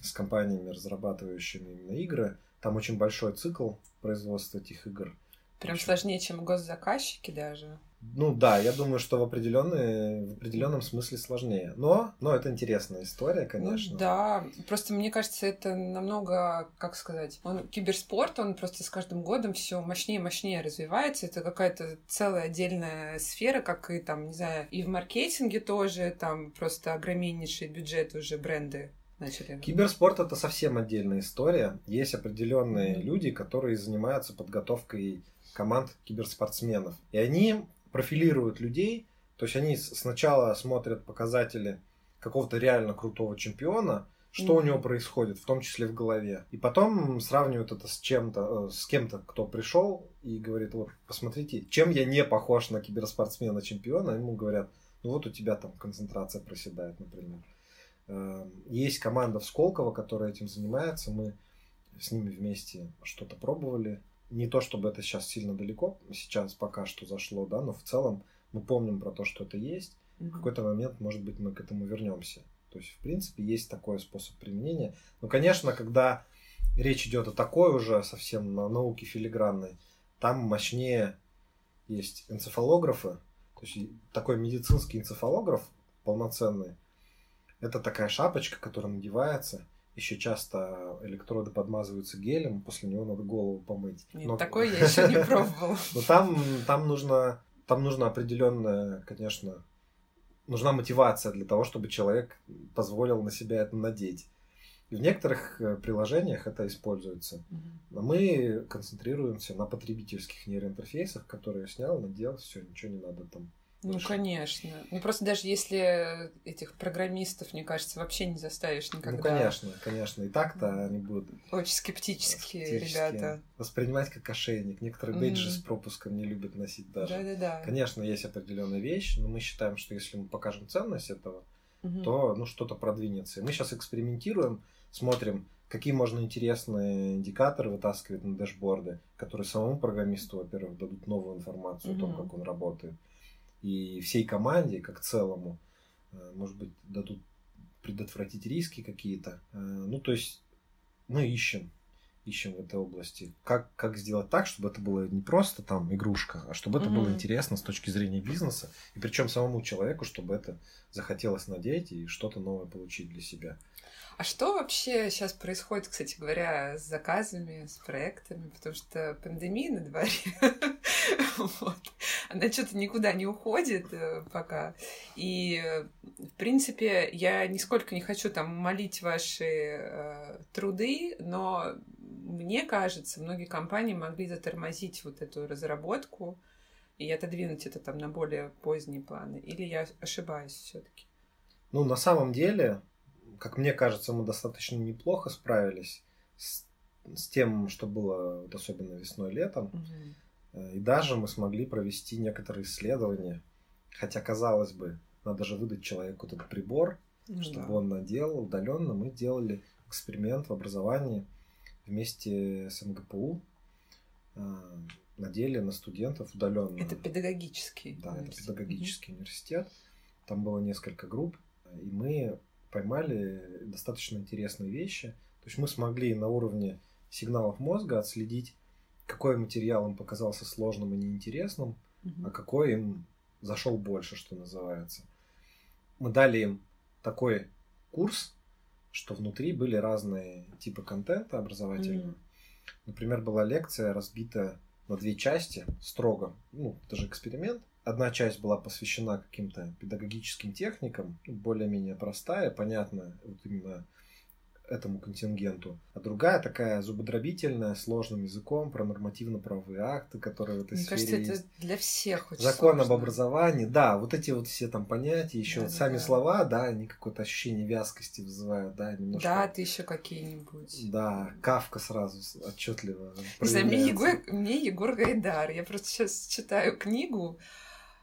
Speaker 2: с компаниями, разрабатывающими именно игры. Там очень большой цикл производства этих игр.
Speaker 1: Прям сложнее, чем госзаказчики даже.
Speaker 2: Ну да, я думаю, что в, определенной, в определенном смысле сложнее. Но, но это интересная история, конечно.
Speaker 1: Ну, да, просто мне кажется, это намного, как сказать, он киберспорт, он просто с каждым годом все мощнее и мощнее развивается. Это какая-то целая отдельная сфера, как и там, не знаю, и в маркетинге тоже, там просто огромнейший бюджет уже бренды начали.
Speaker 2: Киберспорт это совсем отдельная история. Есть определенные mm-hmm. люди, которые занимаются подготовкой команд киберспортсменов. И они профилируют людей, то есть они сначала смотрят показатели какого-то реально крутого чемпиона, что mm-hmm. у него происходит, в том числе в голове. И потом сравнивают это с чем-то, э, с кем-то, кто пришел и говорит, вот, посмотрите, чем я не похож на киберспортсмена-чемпиона, ему говорят, ну вот у тебя там концентрация проседает, например. Эм, есть команда в Сколково, которая этим занимается, мы с ними вместе что-то пробовали, не то чтобы это сейчас сильно далеко, сейчас пока что зашло, да, но в целом мы помним про то, что это есть. Mm-hmm. В какой-то момент, может быть, мы к этому вернемся. То есть, в принципе, есть такой способ применения. Но, конечно, когда речь идет о такой уже совсем науке филигранной, там мощнее есть энцефалографы. То есть такой медицинский энцефалограф полноценный. Это такая шапочка, которая надевается, еще часто электроды подмазываются гелем, после него надо голову помыть.
Speaker 1: Нет, Но... такое <laughs> я еще не пробовал.
Speaker 2: Но там, там нужно, там нужно определенная, конечно, нужна мотивация для того, чтобы человек позволил на себя это надеть. И в некоторых э, приложениях это используется. Но мы концентрируемся на потребительских нейроинтерфейсах, которые снял, надел, все, ничего не надо там
Speaker 1: Ну, конечно. Ну, просто даже если этих программистов, мне кажется, вообще не заставишь никогда.
Speaker 2: Ну, конечно, конечно. И так-то они будут...
Speaker 1: Очень скептические, ребята.
Speaker 2: Воспринимать как ошейник. Некоторые бейджи mm-hmm. с пропуском не любят носить даже.
Speaker 1: Да-да-да.
Speaker 2: Конечно, есть определенная вещь, но мы считаем, что если мы покажем ценность этого, mm-hmm. то ну, что-то продвинется. И мы сейчас экспериментируем, смотрим, какие можно интересные индикаторы вытаскивать на дэшборды, которые самому программисту, во-первых, дадут новую информацию mm-hmm. о том, как он работает и всей команде, как целому, э, может быть, дадут предотвратить риски какие-то. Э, ну, то есть мы ищем, ищем в этой области. Как, как сделать так, чтобы это было не просто там игрушка, а чтобы это mm-hmm. было интересно с точки зрения бизнеса, и причем самому человеку, чтобы это захотелось надеть и что-то новое получить для себя.
Speaker 1: А что вообще сейчас происходит, кстати говоря, с заказами, с проектами? Потому что пандемия на дворе, <laughs> <laughs> вот. она что-то никуда не уходит э, пока. И, в принципе, я нисколько не хочу там молить ваши э, труды, но мне кажется, многие компании могли затормозить вот эту разработку и отодвинуть это там на более поздние планы. Или я ошибаюсь все-таки?
Speaker 2: Ну, на самом деле, как мне кажется, мы достаточно неплохо справились с, с тем, что было вот особенно весной-летом. Угу. И даже мы смогли провести некоторые исследования. Хотя, казалось бы, надо же выдать человеку этот прибор, ну, чтобы да. он надел удаленно. Мы делали эксперимент в образовании вместе с МГПУ. Э, надели на студентов удаленно.
Speaker 1: Это педагогический.
Speaker 2: Да, это педагогический университет. Там было несколько групп, и мы поймали достаточно интересные вещи. То есть мы смогли на уровне сигналов мозга отследить, какой материал им показался сложным и неинтересным, угу. а какой им зашел больше, что называется. Мы дали им такой курс, что внутри были разные типы контента образовательного. Mm. Например, была лекция разбита на две части, строго, ну, это же эксперимент. Одна часть была посвящена каким-то педагогическим техникам, более-менее простая, понятная, вот именно этому контингенту. А другая такая зубодробительная, сложным языком, про нормативно-правовые акты, которые в этой
Speaker 1: Мне
Speaker 2: сфере
Speaker 1: кажется,
Speaker 2: есть.
Speaker 1: это для всех очень
Speaker 2: Закон
Speaker 1: сложно.
Speaker 2: об образовании, да, вот эти вот все там понятия, еще
Speaker 1: да,
Speaker 2: вот сами
Speaker 1: да.
Speaker 2: слова, да, они какое-то ощущение вязкости вызывают, да, немножко.
Speaker 1: Да, ты еще какие-нибудь.
Speaker 2: Да, Кавка сразу отчетливо.
Speaker 1: Не знаю, мне Егор, мне Егор Гайдар. Я просто сейчас читаю книгу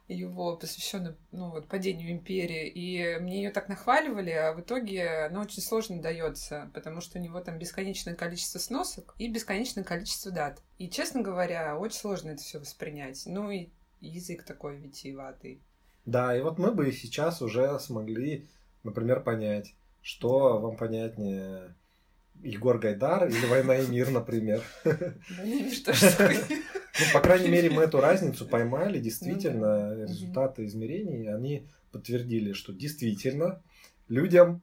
Speaker 1: его, посвященную ну, вот, падению империи, и мне ее так нахваливали, а в итоге она очень сложно дается, потому что у него там бесконечное количество сносок и бесконечное количество дат. И, честно говоря, очень сложно это все воспринять. Ну и язык такой витиеватый.
Speaker 2: Да, и вот мы бы сейчас уже смогли, например, понять, что вам понятнее Егор Гайдар или «Война и мир», например. Ну, по крайней мере, мы эту разницу поймали. Действительно, результаты измерений, они подтвердили, что действительно людям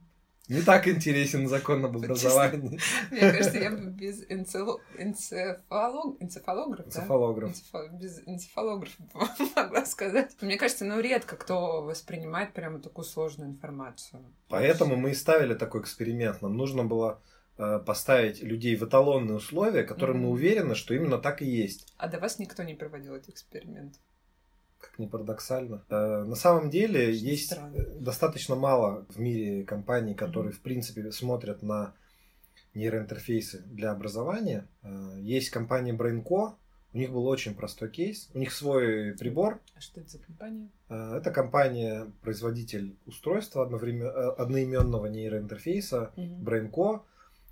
Speaker 2: не так интересен закон об образовании.
Speaker 1: Мне кажется, я бы без энцефалографа, энцефалограф, без энцефалографа <laughs> могла сказать. Мне кажется, ну, редко кто воспринимает прямо такую сложную информацию.
Speaker 2: Поэтому мы и ставили такой эксперимент. Нам нужно было поставить людей в эталонные условия, которые mm-hmm. мы уверены, что именно так и есть.
Speaker 1: А до вас никто не проводил этот эксперимент?
Speaker 2: Как ни парадоксально. Э, на самом деле Очень есть странно. достаточно мало в мире компаний, которые mm-hmm. в принципе смотрят на нейроинтерфейсы для образования. Э, есть компания BrainCo, у них был очень простой кейс. У них свой прибор.
Speaker 1: А что это за компания?
Speaker 2: Это компания, производитель устройства одноименного нейроинтерфейса mm-hmm. BrainCo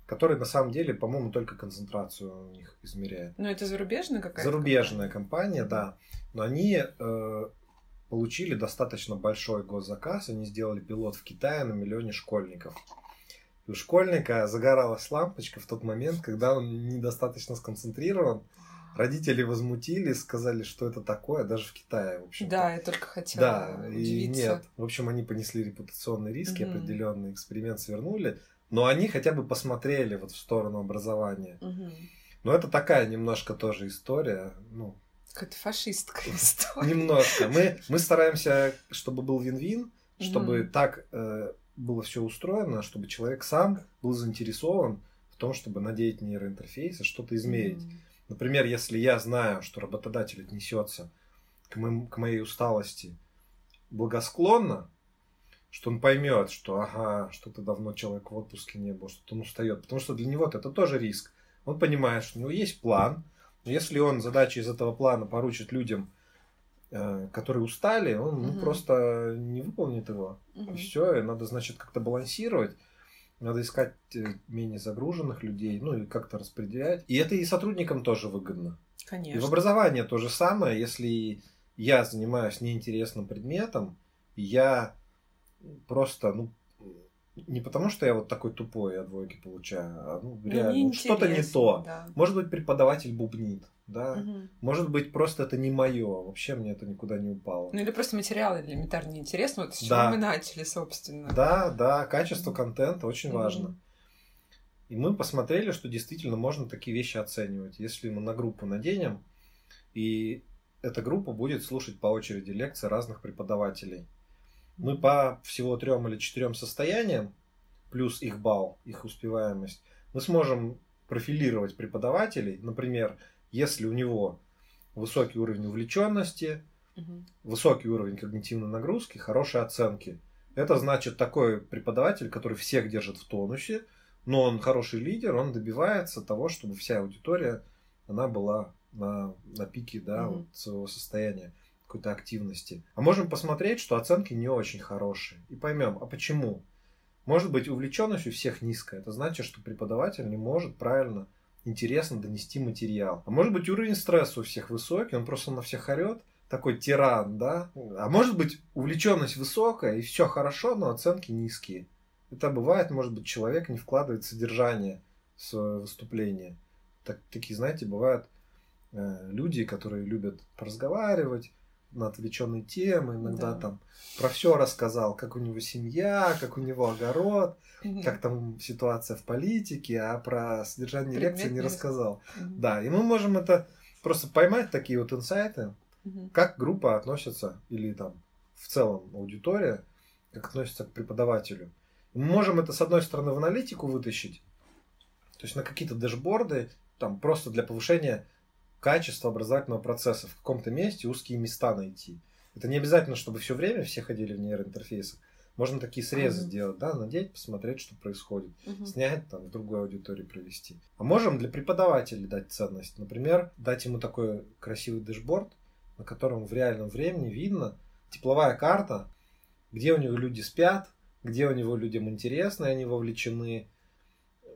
Speaker 2: который на самом деле, по-моему, только концентрацию у них измеряет.
Speaker 1: Ну, это зарубежная какая-то?
Speaker 2: Зарубежная компания, компания да. Но они э, получили достаточно большой госзаказ. Они сделали пилот в Китае на миллионе школьников. И у школьника загоралась лампочка в тот момент, когда он недостаточно сконцентрирован. Родители возмутились, сказали, что это такое, даже в Китае, в общем.
Speaker 1: Да, я только хотела
Speaker 2: Да, удивиться. и нет. В общем, они понесли репутационные риски, mm-hmm. определенный эксперимент свернули но они хотя бы посмотрели вот в сторону образования.
Speaker 1: Угу.
Speaker 2: Но это такая немножко тоже история, ну...
Speaker 1: Какая-то фашистская <laughs> история.
Speaker 2: Немножко. Мы, мы стараемся, чтобы был вин-вин, чтобы угу. так э, было все устроено, чтобы человек сам был заинтересован в том, чтобы надеть нейроинтерфейс и что-то измерить. Угу. Например, если я знаю, что работодатель отнесется к, моим, к моей усталости благосклонно, что он поймет, что ага, что-то давно человек в отпуске не был, что-то он устает. Потому что для него это тоже риск. Он понимает, что у него есть план. Если он задачи из этого плана поручит людям, э, которые устали, он ну, просто не выполнит его. Угу. И все, надо, значит, как-то балансировать. Надо искать э, менее загруженных людей, ну и как-то распределять. И это и сотрудникам тоже выгодно.
Speaker 1: Конечно.
Speaker 2: И в образовании то же самое. Если я занимаюсь неинтересным предметом, я просто, ну, не потому, что я вот такой тупой, я двойки получаю, а ну, ну реально что-то не то. Да. Может быть, преподаватель бубнит, да. Угу. Может быть, просто это не мое, вообще мне это никуда не упало.
Speaker 1: Ну или просто материалы элементарно неинтересны, вот с чего мы начали, собственно.
Speaker 2: Да, да, качество угу. контента очень угу. важно. И мы посмотрели, что действительно можно такие вещи оценивать. Если мы на группу наденем, и эта группа будет слушать по очереди лекции разных преподавателей мы по всего трем или четырем состояниям, плюс их балл, их успеваемость, мы сможем профилировать преподавателей. Например, если у него высокий уровень увлеченности, угу. высокий уровень когнитивной нагрузки, хорошие оценки. Это значит такой преподаватель, который всех держит в тонусе, но он хороший лидер, он добивается того, чтобы вся аудитория она была на, на пике да, угу. вот своего состояния какой-то активности. А можем посмотреть, что оценки не очень хорошие. И поймем, а почему? Может быть, увлеченность у всех низкая. Это значит, что преподаватель не может правильно, интересно донести материал. А может быть, уровень стресса у всех высокий, он просто на всех орет, такой тиран, да? А может быть, увлеченность высокая, и все хорошо, но оценки низкие. Это бывает, может быть, человек не вкладывает содержание в свое выступление. Так, такие, знаете, бывают э, люди, которые любят поразговаривать, на отвлеченные темы, иногда да. там про все рассказал, как у него семья, как у него огород, как там ситуация в политике, а про содержание Предмет лекции не рассказал. Угу. Да, и мы можем это просто поймать такие вот инсайты, угу. как группа относится или там в целом аудитория, как относится к преподавателю. Мы можем это с одной стороны в аналитику вытащить, то есть на какие-то дэшборды, там просто для повышения качество образовательного процесса. В каком-то месте узкие места найти. Это не обязательно, чтобы все время все ходили в нейроинтерфейсах. Можно такие срезы uh-huh. сделать, да, надеть, посмотреть, что происходит, uh-huh. снять, там, в другую аудиторию провести. А можем для преподавателей дать ценность. Например, дать ему такой красивый дэшборд, на котором в реальном времени видно тепловая карта, где у него люди спят, где у него людям интересно, и они вовлечены,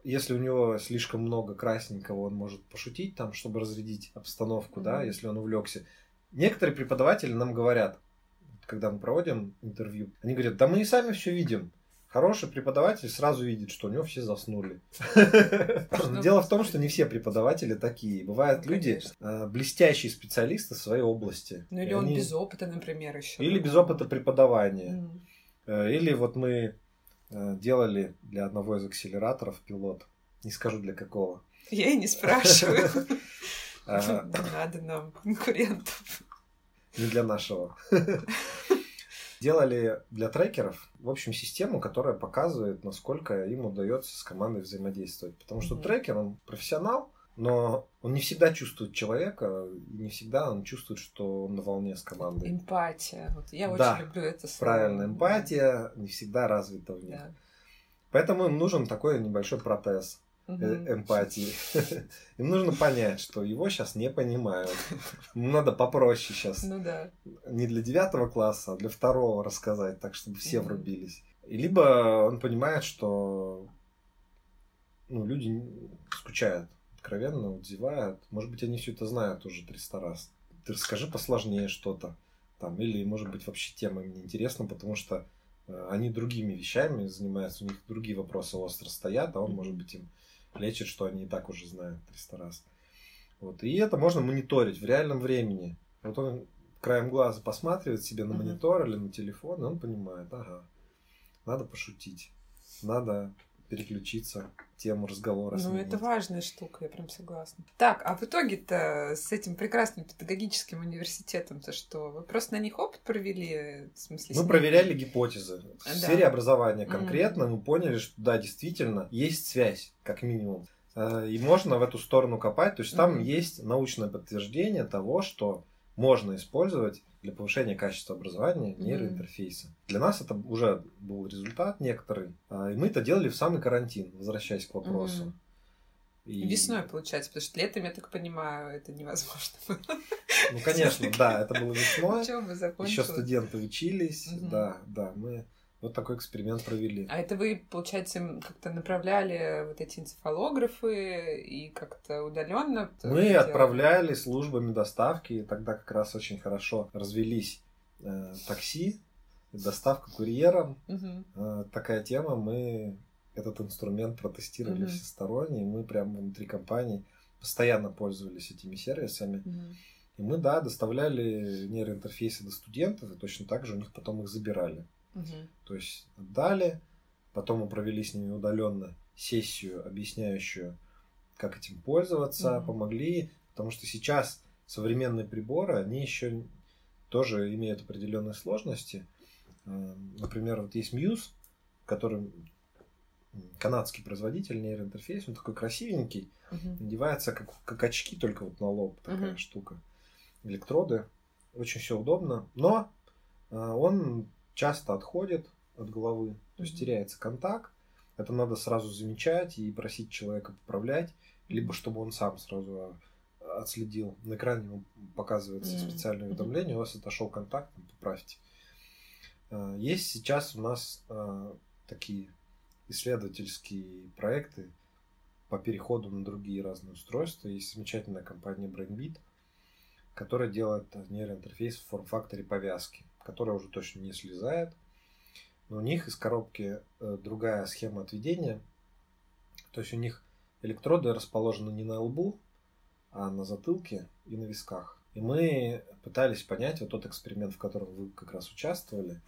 Speaker 2: если у него слишком много красненького, он может пошутить там, чтобы разрядить обстановку, mm-hmm. да, если он увлекся. Некоторые преподаватели нам говорят, когда мы проводим интервью, они говорят, да мы и сами все видим. Хороший преподаватель сразу видит, что у него все заснули. <laughs> Дело в том, что не все преподаватели такие. Бывают люди, э, блестящие специалисты в своей области.
Speaker 1: Ну или он без опыта, например, еще.
Speaker 2: Или без опыта преподавания. Э, или вот мы делали для одного из акселераторов пилот. Не скажу для какого.
Speaker 1: Я и не спрашиваю. <laughs> А, не надо нам конкурентов.
Speaker 2: Не для нашего. <laughs> Делали для трекеров, в общем, систему, которая показывает, насколько им удается с командой взаимодействовать. Потому что трекер, он профессионал, но он не всегда чувствует человека, и не всегда он чувствует, что он на волне с командой.
Speaker 1: Эмпатия. Вот я
Speaker 2: да,
Speaker 1: очень люблю это
Speaker 2: слово. Правильно, эмпатия не всегда развита в них. Да. Поэтому им нужен такой небольшой протез угу. эмпатии. <laughs> Им нужно понять, что его сейчас не понимают. Надо попроще сейчас.
Speaker 1: Ну да.
Speaker 2: Не для девятого класса, а для второго рассказать, так чтобы все угу. врубились. Либо он понимает, что ну, люди скучают откровенно вот зевают. Может быть, они все это знают уже 300 раз. Ты расскажи посложнее что-то. Там, или, может быть, вообще тема им не интересна, потому что э, они другими вещами занимаются, у них другие вопросы остро стоят, а он, может быть, им лечит, что они и так уже знают 300 раз. Вот. И это можно мониторить в реальном времени. Вот он краем глаза посматривает себе на монитор или на телефон, и он понимает, ага, надо пошутить, надо переключиться тему разговора.
Speaker 1: Ну, это важная штука, я прям согласна. Так, а в итоге-то с этим прекрасным педагогическим университетом-то что? Вы просто на них опыт провели? В смысле,
Speaker 2: мы проверяли гипотезы. В да. сфере образования конкретно mm-hmm. мы поняли, что да, действительно, есть связь, как минимум. Э, и можно в эту сторону копать. То есть там mm-hmm. есть научное подтверждение того, что можно использовать для повышения качества образования нейроинтерфейса. Mm-hmm. Для нас это уже был результат некоторый. А, и мы это делали в самый карантин, возвращаясь к вопросу. Mm-hmm.
Speaker 1: И... Весной, получается, потому что летом, я так понимаю, это невозможно было.
Speaker 2: Ну, конечно, да, это было <laughs> весной. Еще студенты учились, да, да, мы вот такой эксперимент провели.
Speaker 1: А это вы, получается, как-то направляли вот эти энцефалографы и как-то удаленно?
Speaker 2: Мы отправляли службами доставки, и тогда как раз очень хорошо развелись э, такси, доставка курьером. Угу. Э, такая тема, мы этот инструмент протестировали угу. всесторонне, и мы прямо внутри компании постоянно пользовались этими сервисами. Угу. И мы, да, доставляли нейроинтерфейсы до студентов, и точно так же у них потом их забирали. Угу. То есть отдали, потом мы провели с ними удаленно сессию, объясняющую, как этим пользоваться, угу. помогли, потому что сейчас современные приборы, они еще тоже имеют определенные сложности. Э, например, вот есть Muse, который канадский производитель нейроинтерфейс, он такой красивенький, uh надевается как, как очки, только вот на лоб такая uh штука. Электроды, очень все удобно, но э, он часто отходит от головы, то есть теряется контакт. Это надо сразу замечать и просить человека поправлять, либо чтобы он сам сразу а, отследил. На экране ему показывается mm-hmm. специальное уведомление, у вас отошел контакт, поправьте. А, есть сейчас у нас а, такие исследовательские проекты по переходу на другие разные устройства. Есть замечательная компания BrainBeat, которая делает нейроинтерфейс в форм-факторе повязки которая уже точно не слезает. Но у них из коробки э, другая схема отведения. То есть у них электроды расположены не на лбу, а на затылке и на висках. И мы пытались понять, вот тот эксперимент, в котором вы как раз участвовали,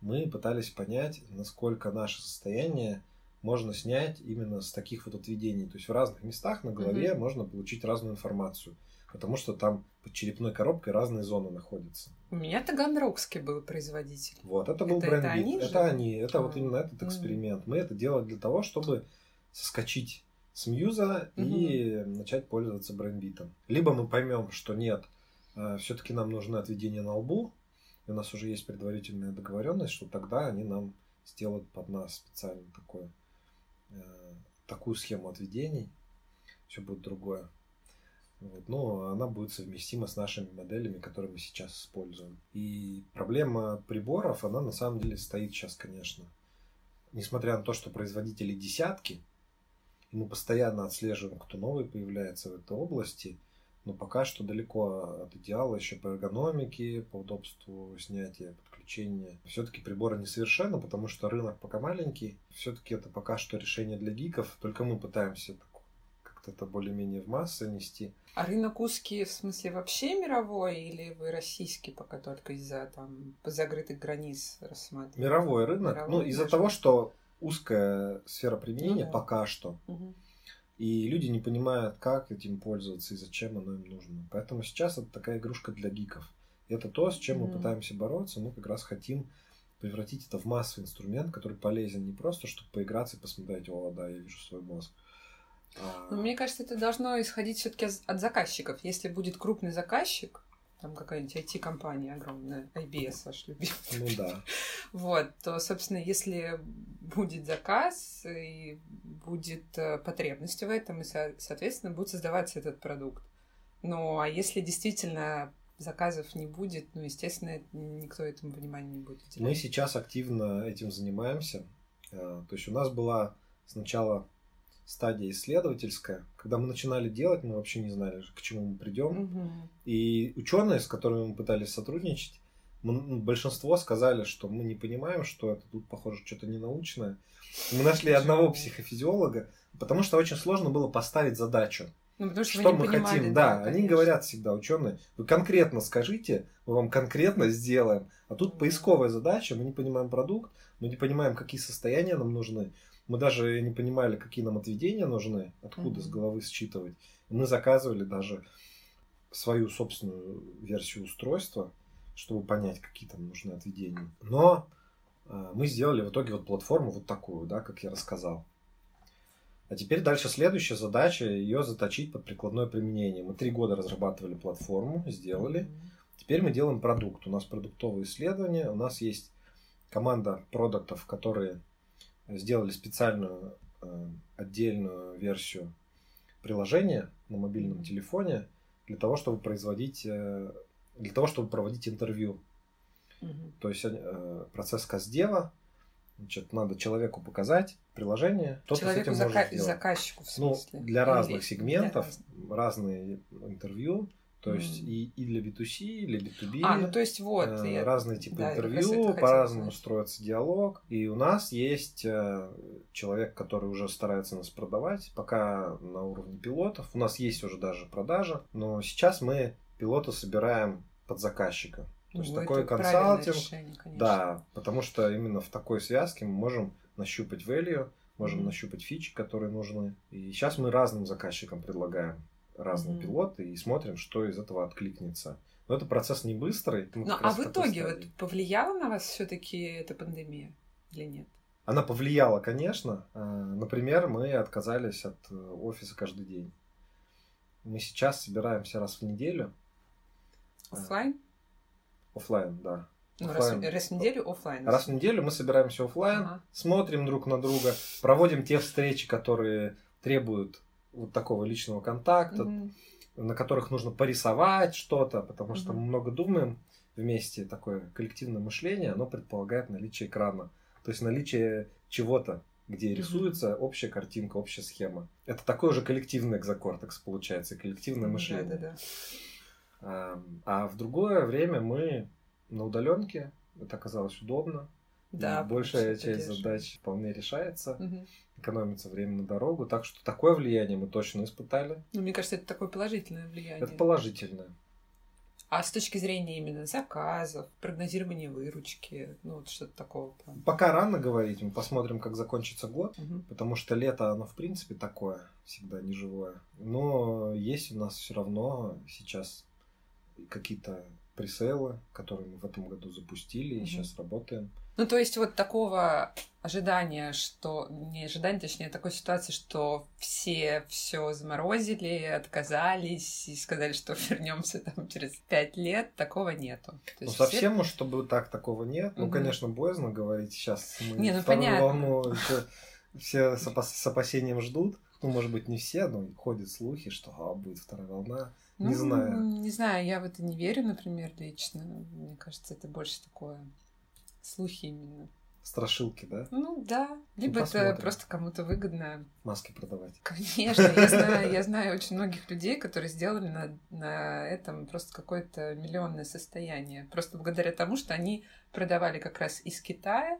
Speaker 2: мы пытались понять, насколько наше состояние можно снять именно с таких вот отведений. То есть в разных местах на голове mm-hmm. можно получить разную информацию потому что там под черепной коробкой разные зоны находятся.
Speaker 1: У меня Таганрогский был производитель.
Speaker 2: Вот, это был бренд. Это они, это, они, это а. вот именно этот эксперимент. Mm. Мы это делали для того, чтобы соскочить с Мьюза mm-hmm. и начать пользоваться брендбитом. Либо мы поймем, что нет, э, все-таки нам нужны отведения на лбу, и у нас уже есть предварительная договоренность, что тогда они нам сделают под нас специально такое, э, такую схему отведений. Все будет другое. Вот, но она будет совместима с нашими моделями, которые мы сейчас используем. И проблема приборов, она на самом деле стоит сейчас, конечно. Несмотря на то, что производители десятки, и мы постоянно отслеживаем, кто новый появляется в этой области, но пока что далеко от идеала еще по эргономике, по удобству снятия, подключения. Все-таки приборы несовершенны, потому что рынок пока маленький. Все-таки это пока что решение для гиков. Только мы пытаемся как-то это более-менее в массы нести.
Speaker 1: А рынок узкий, в смысле, вообще мировой, или вы российский пока только из-за там закрытых границ рассматриваете?
Speaker 2: Мировой рынок. Мировой, ну, из-за того, что узкая сфера применения ну, да. пока что. Угу. И люди не понимают, как этим пользоваться и зачем оно им нужно. Поэтому сейчас это такая игрушка для гиков. И это то, с чем mm мы пытаемся бороться. Мы как раз хотим превратить это в массовый инструмент, который полезен не просто, чтобы поиграться и посмотреть, о, да, я вижу свой мозг,
Speaker 1: но мне кажется, это должно исходить все-таки от заказчиков. Если будет крупный заказчик, там какая-нибудь IT-компания огромная, IBS ваш любимый.
Speaker 2: Ну да. <laughs>
Speaker 1: Вот, то, собственно, если будет заказ и будет э, потребность в этом, и, соответственно, будет создаваться этот продукт. Ну, а если действительно заказов не будет, ну, естественно, никто этому внимания не будет
Speaker 2: уделять. Мы сейчас активно этим занимаемся. Э, то есть у нас была сначала стадия исследовательская. Когда мы начинали делать, мы вообще не знали, к чему мы придем. Угу. И ученые, с которыми мы пытались сотрудничать, мы, ну, большинство сказали, что мы не понимаем, что это тут, похоже, что-то ненаучное. Мы нашли одного психофизиолога, потому что очень сложно было поставить задачу. Ну, потому что, что мы понимали, хотим. Да, да они говорят всегда, ученые, вы конкретно скажите, мы вам конкретно сделаем. А тут поисковая задача, мы не понимаем продукт, мы не понимаем, какие состояния нам нужны. Мы даже не понимали, какие нам отведения нужны, откуда mm-hmm. с головы считывать. Мы заказывали даже свою собственную версию устройства, чтобы понять, какие там нужны отведения. Но э, мы сделали в итоге вот платформу вот такую, да, как я рассказал. А теперь дальше следующая задача ее заточить под прикладное применение. Мы три года разрабатывали платформу, сделали. Теперь мы делаем продукт. У нас продуктовые исследования, у нас есть команда продуктов, которые сделали специальную э, отдельную версию приложения на мобильном телефоне для того, чтобы производить, э, для того, чтобы проводить интервью.
Speaker 1: Мгм.
Speaker 2: То есть э, процесс каздева, значит, надо человеку показать приложение, с
Speaker 1: Человеку
Speaker 2: этим
Speaker 1: зака-
Speaker 2: может сделать.
Speaker 1: заказчику, в
Speaker 2: Ну,
Speaker 1: смысле.
Speaker 2: для
Speaker 1: Или
Speaker 2: разных сегментов,
Speaker 1: для разных.
Speaker 2: разные интервью, то есть
Speaker 1: Мгм.
Speaker 2: и, и для B2C, и для B2B.
Speaker 1: А, ну то есть вот.
Speaker 2: э,
Speaker 1: я-
Speaker 2: разные типы
Speaker 1: да,
Speaker 2: интервью, по-разному строится диалог. И у нас есть э, человек, который уже старается нас продавать, пока на уровне пилотов. У нас есть уже даже продажа, но сейчас мы пилота собираем под заказчика. То есть
Speaker 1: Ну,
Speaker 2: такой консалтинг.
Speaker 1: решение, конечно.
Speaker 2: Да, потому что именно в такой связке мы можем нащупать value, можем
Speaker 1: Мгм.
Speaker 2: нащупать фичи, которые нужны. И сейчас мы разным заказчикам предлагаем разные
Speaker 1: Мгм.
Speaker 2: пилоты и смотрим, что из этого откликнется. Но это процесс не быстрый.
Speaker 1: Ну, а в итоге вот повлияла на вас все-таки эта пандемия или нет?
Speaker 2: Она повлияла, конечно. Э, Например, мы отказались от э, офиса каждый день. Мы сейчас собираемся раз в неделю. А.
Speaker 1: Оффлайн?
Speaker 2: Оффлайн, да.
Speaker 1: Ну, раз,
Speaker 2: оффлайн.
Speaker 1: раз в неделю оффлайн.
Speaker 2: Раз в неделю мы собираемся оффлайн,
Speaker 1: Ага.
Speaker 2: смотрим друг на друга, проводим те встречи, которые требуют вот такого личного контакта,
Speaker 1: Мгм.
Speaker 2: на которых нужно порисовать что-то, потому что мы много думаем вместе, такое коллективное мышление, оно предполагает наличие экрана, то есть наличие чего-то, где рисуется общая картинка, общая схема. Это такой же коллективный экзокортекс получается, коллективное мышление.
Speaker 1: Да-да-да.
Speaker 2: А, а в другое время мы на удаленке, это оказалось удобно.
Speaker 1: Да,
Speaker 2: большая часть задач вполне решается,
Speaker 1: Мгм.
Speaker 2: Экономится время на дорогу, так что такое влияние мы точно испытали.
Speaker 1: Ну, мне кажется, это такое положительное влияние.
Speaker 2: Это положительное.
Speaker 1: А с точки зрения именно заказов, прогнозирования выручки, ну, вот что-то такого плана.
Speaker 2: Пока рано говорить, мы посмотрим, как закончится год,
Speaker 1: Мгм.
Speaker 2: потому что лето, оно в принципе такое, всегда неживое. Но есть у нас все равно сейчас какие-то пресейлы, которые мы в этом году запустили и
Speaker 1: Мгм.
Speaker 2: сейчас работаем.
Speaker 1: Ну, то есть вот такого ожидания, что... Не ожидания, точнее, такой ситуации, что все все заморозили, отказались и сказали, что <laughs> вернемся там через пять лет, такого нету. То
Speaker 2: Ну,
Speaker 1: все-
Speaker 2: совсем уж, чтобы так такого нет. Ну,
Speaker 1: Мгм.
Speaker 2: конечно, боязно говорить. Сейчас мы
Speaker 1: Не, ну, понятно.
Speaker 2: волну все с опасением ждут. Ну, может быть, не все, но ходят слухи, что а, будет вторая волна. Не
Speaker 1: Ну,
Speaker 2: знаю.
Speaker 1: Не знаю, я в это не верю, например, лично. Мне кажется, это больше такое слухи именно.
Speaker 2: Страшилки, да?
Speaker 1: Ну да, либо это
Speaker 2: посмотрим.
Speaker 1: просто кому-то выгодно.
Speaker 2: Маски продавать.
Speaker 1: Конечно, я <laughs> знаю, я знаю очень многих людей, которые сделали на, на этом просто какое-то миллионное состояние. Просто благодаря тому, что они продавали как раз из Китая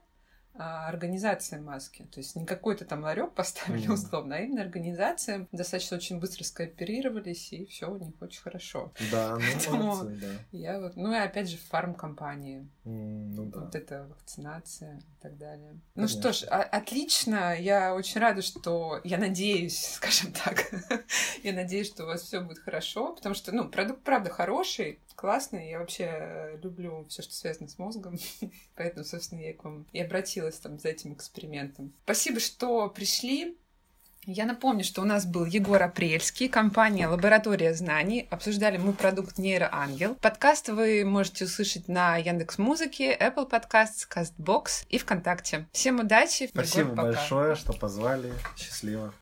Speaker 1: организация маски. То есть не какой-то там ларек поставили
Speaker 2: Мгм.
Speaker 1: условно, а именно организация. Достаточно очень быстро скооперировались, и все у них очень хорошо.
Speaker 2: Да, ну,
Speaker 1: Поэтому-
Speaker 2: молодцы, да.
Speaker 1: Я вот, ну и опять же фарм-компании,
Speaker 2: М, Ну, да.
Speaker 1: вот эта вакцинация и так далее. Ну
Speaker 2: Конечно.
Speaker 1: что ж, а- отлично, я очень рада, что, я надеюсь, <laughs> скажем так, <laughs> я надеюсь, что у вас все будет хорошо, потому что, ну, продукт правда хороший, классный, я вообще люблю все, что связано с мозгом, <laughs> поэтому, собственно, я к вам и обратилась там за этим экспериментом. Спасибо, что пришли. Я напомню, что у нас был Егор Апрельский, компания «Лаборатория знаний». Обсуждали мы продукт «Нейроангел». Подкаст вы можете услышать на Яндекс Музыке, Apple Podcasts, CastBox и ВКонтакте. Всем удачи. Егор,
Speaker 2: Спасибо
Speaker 1: пока.
Speaker 2: большое, что позвали. Счастливо.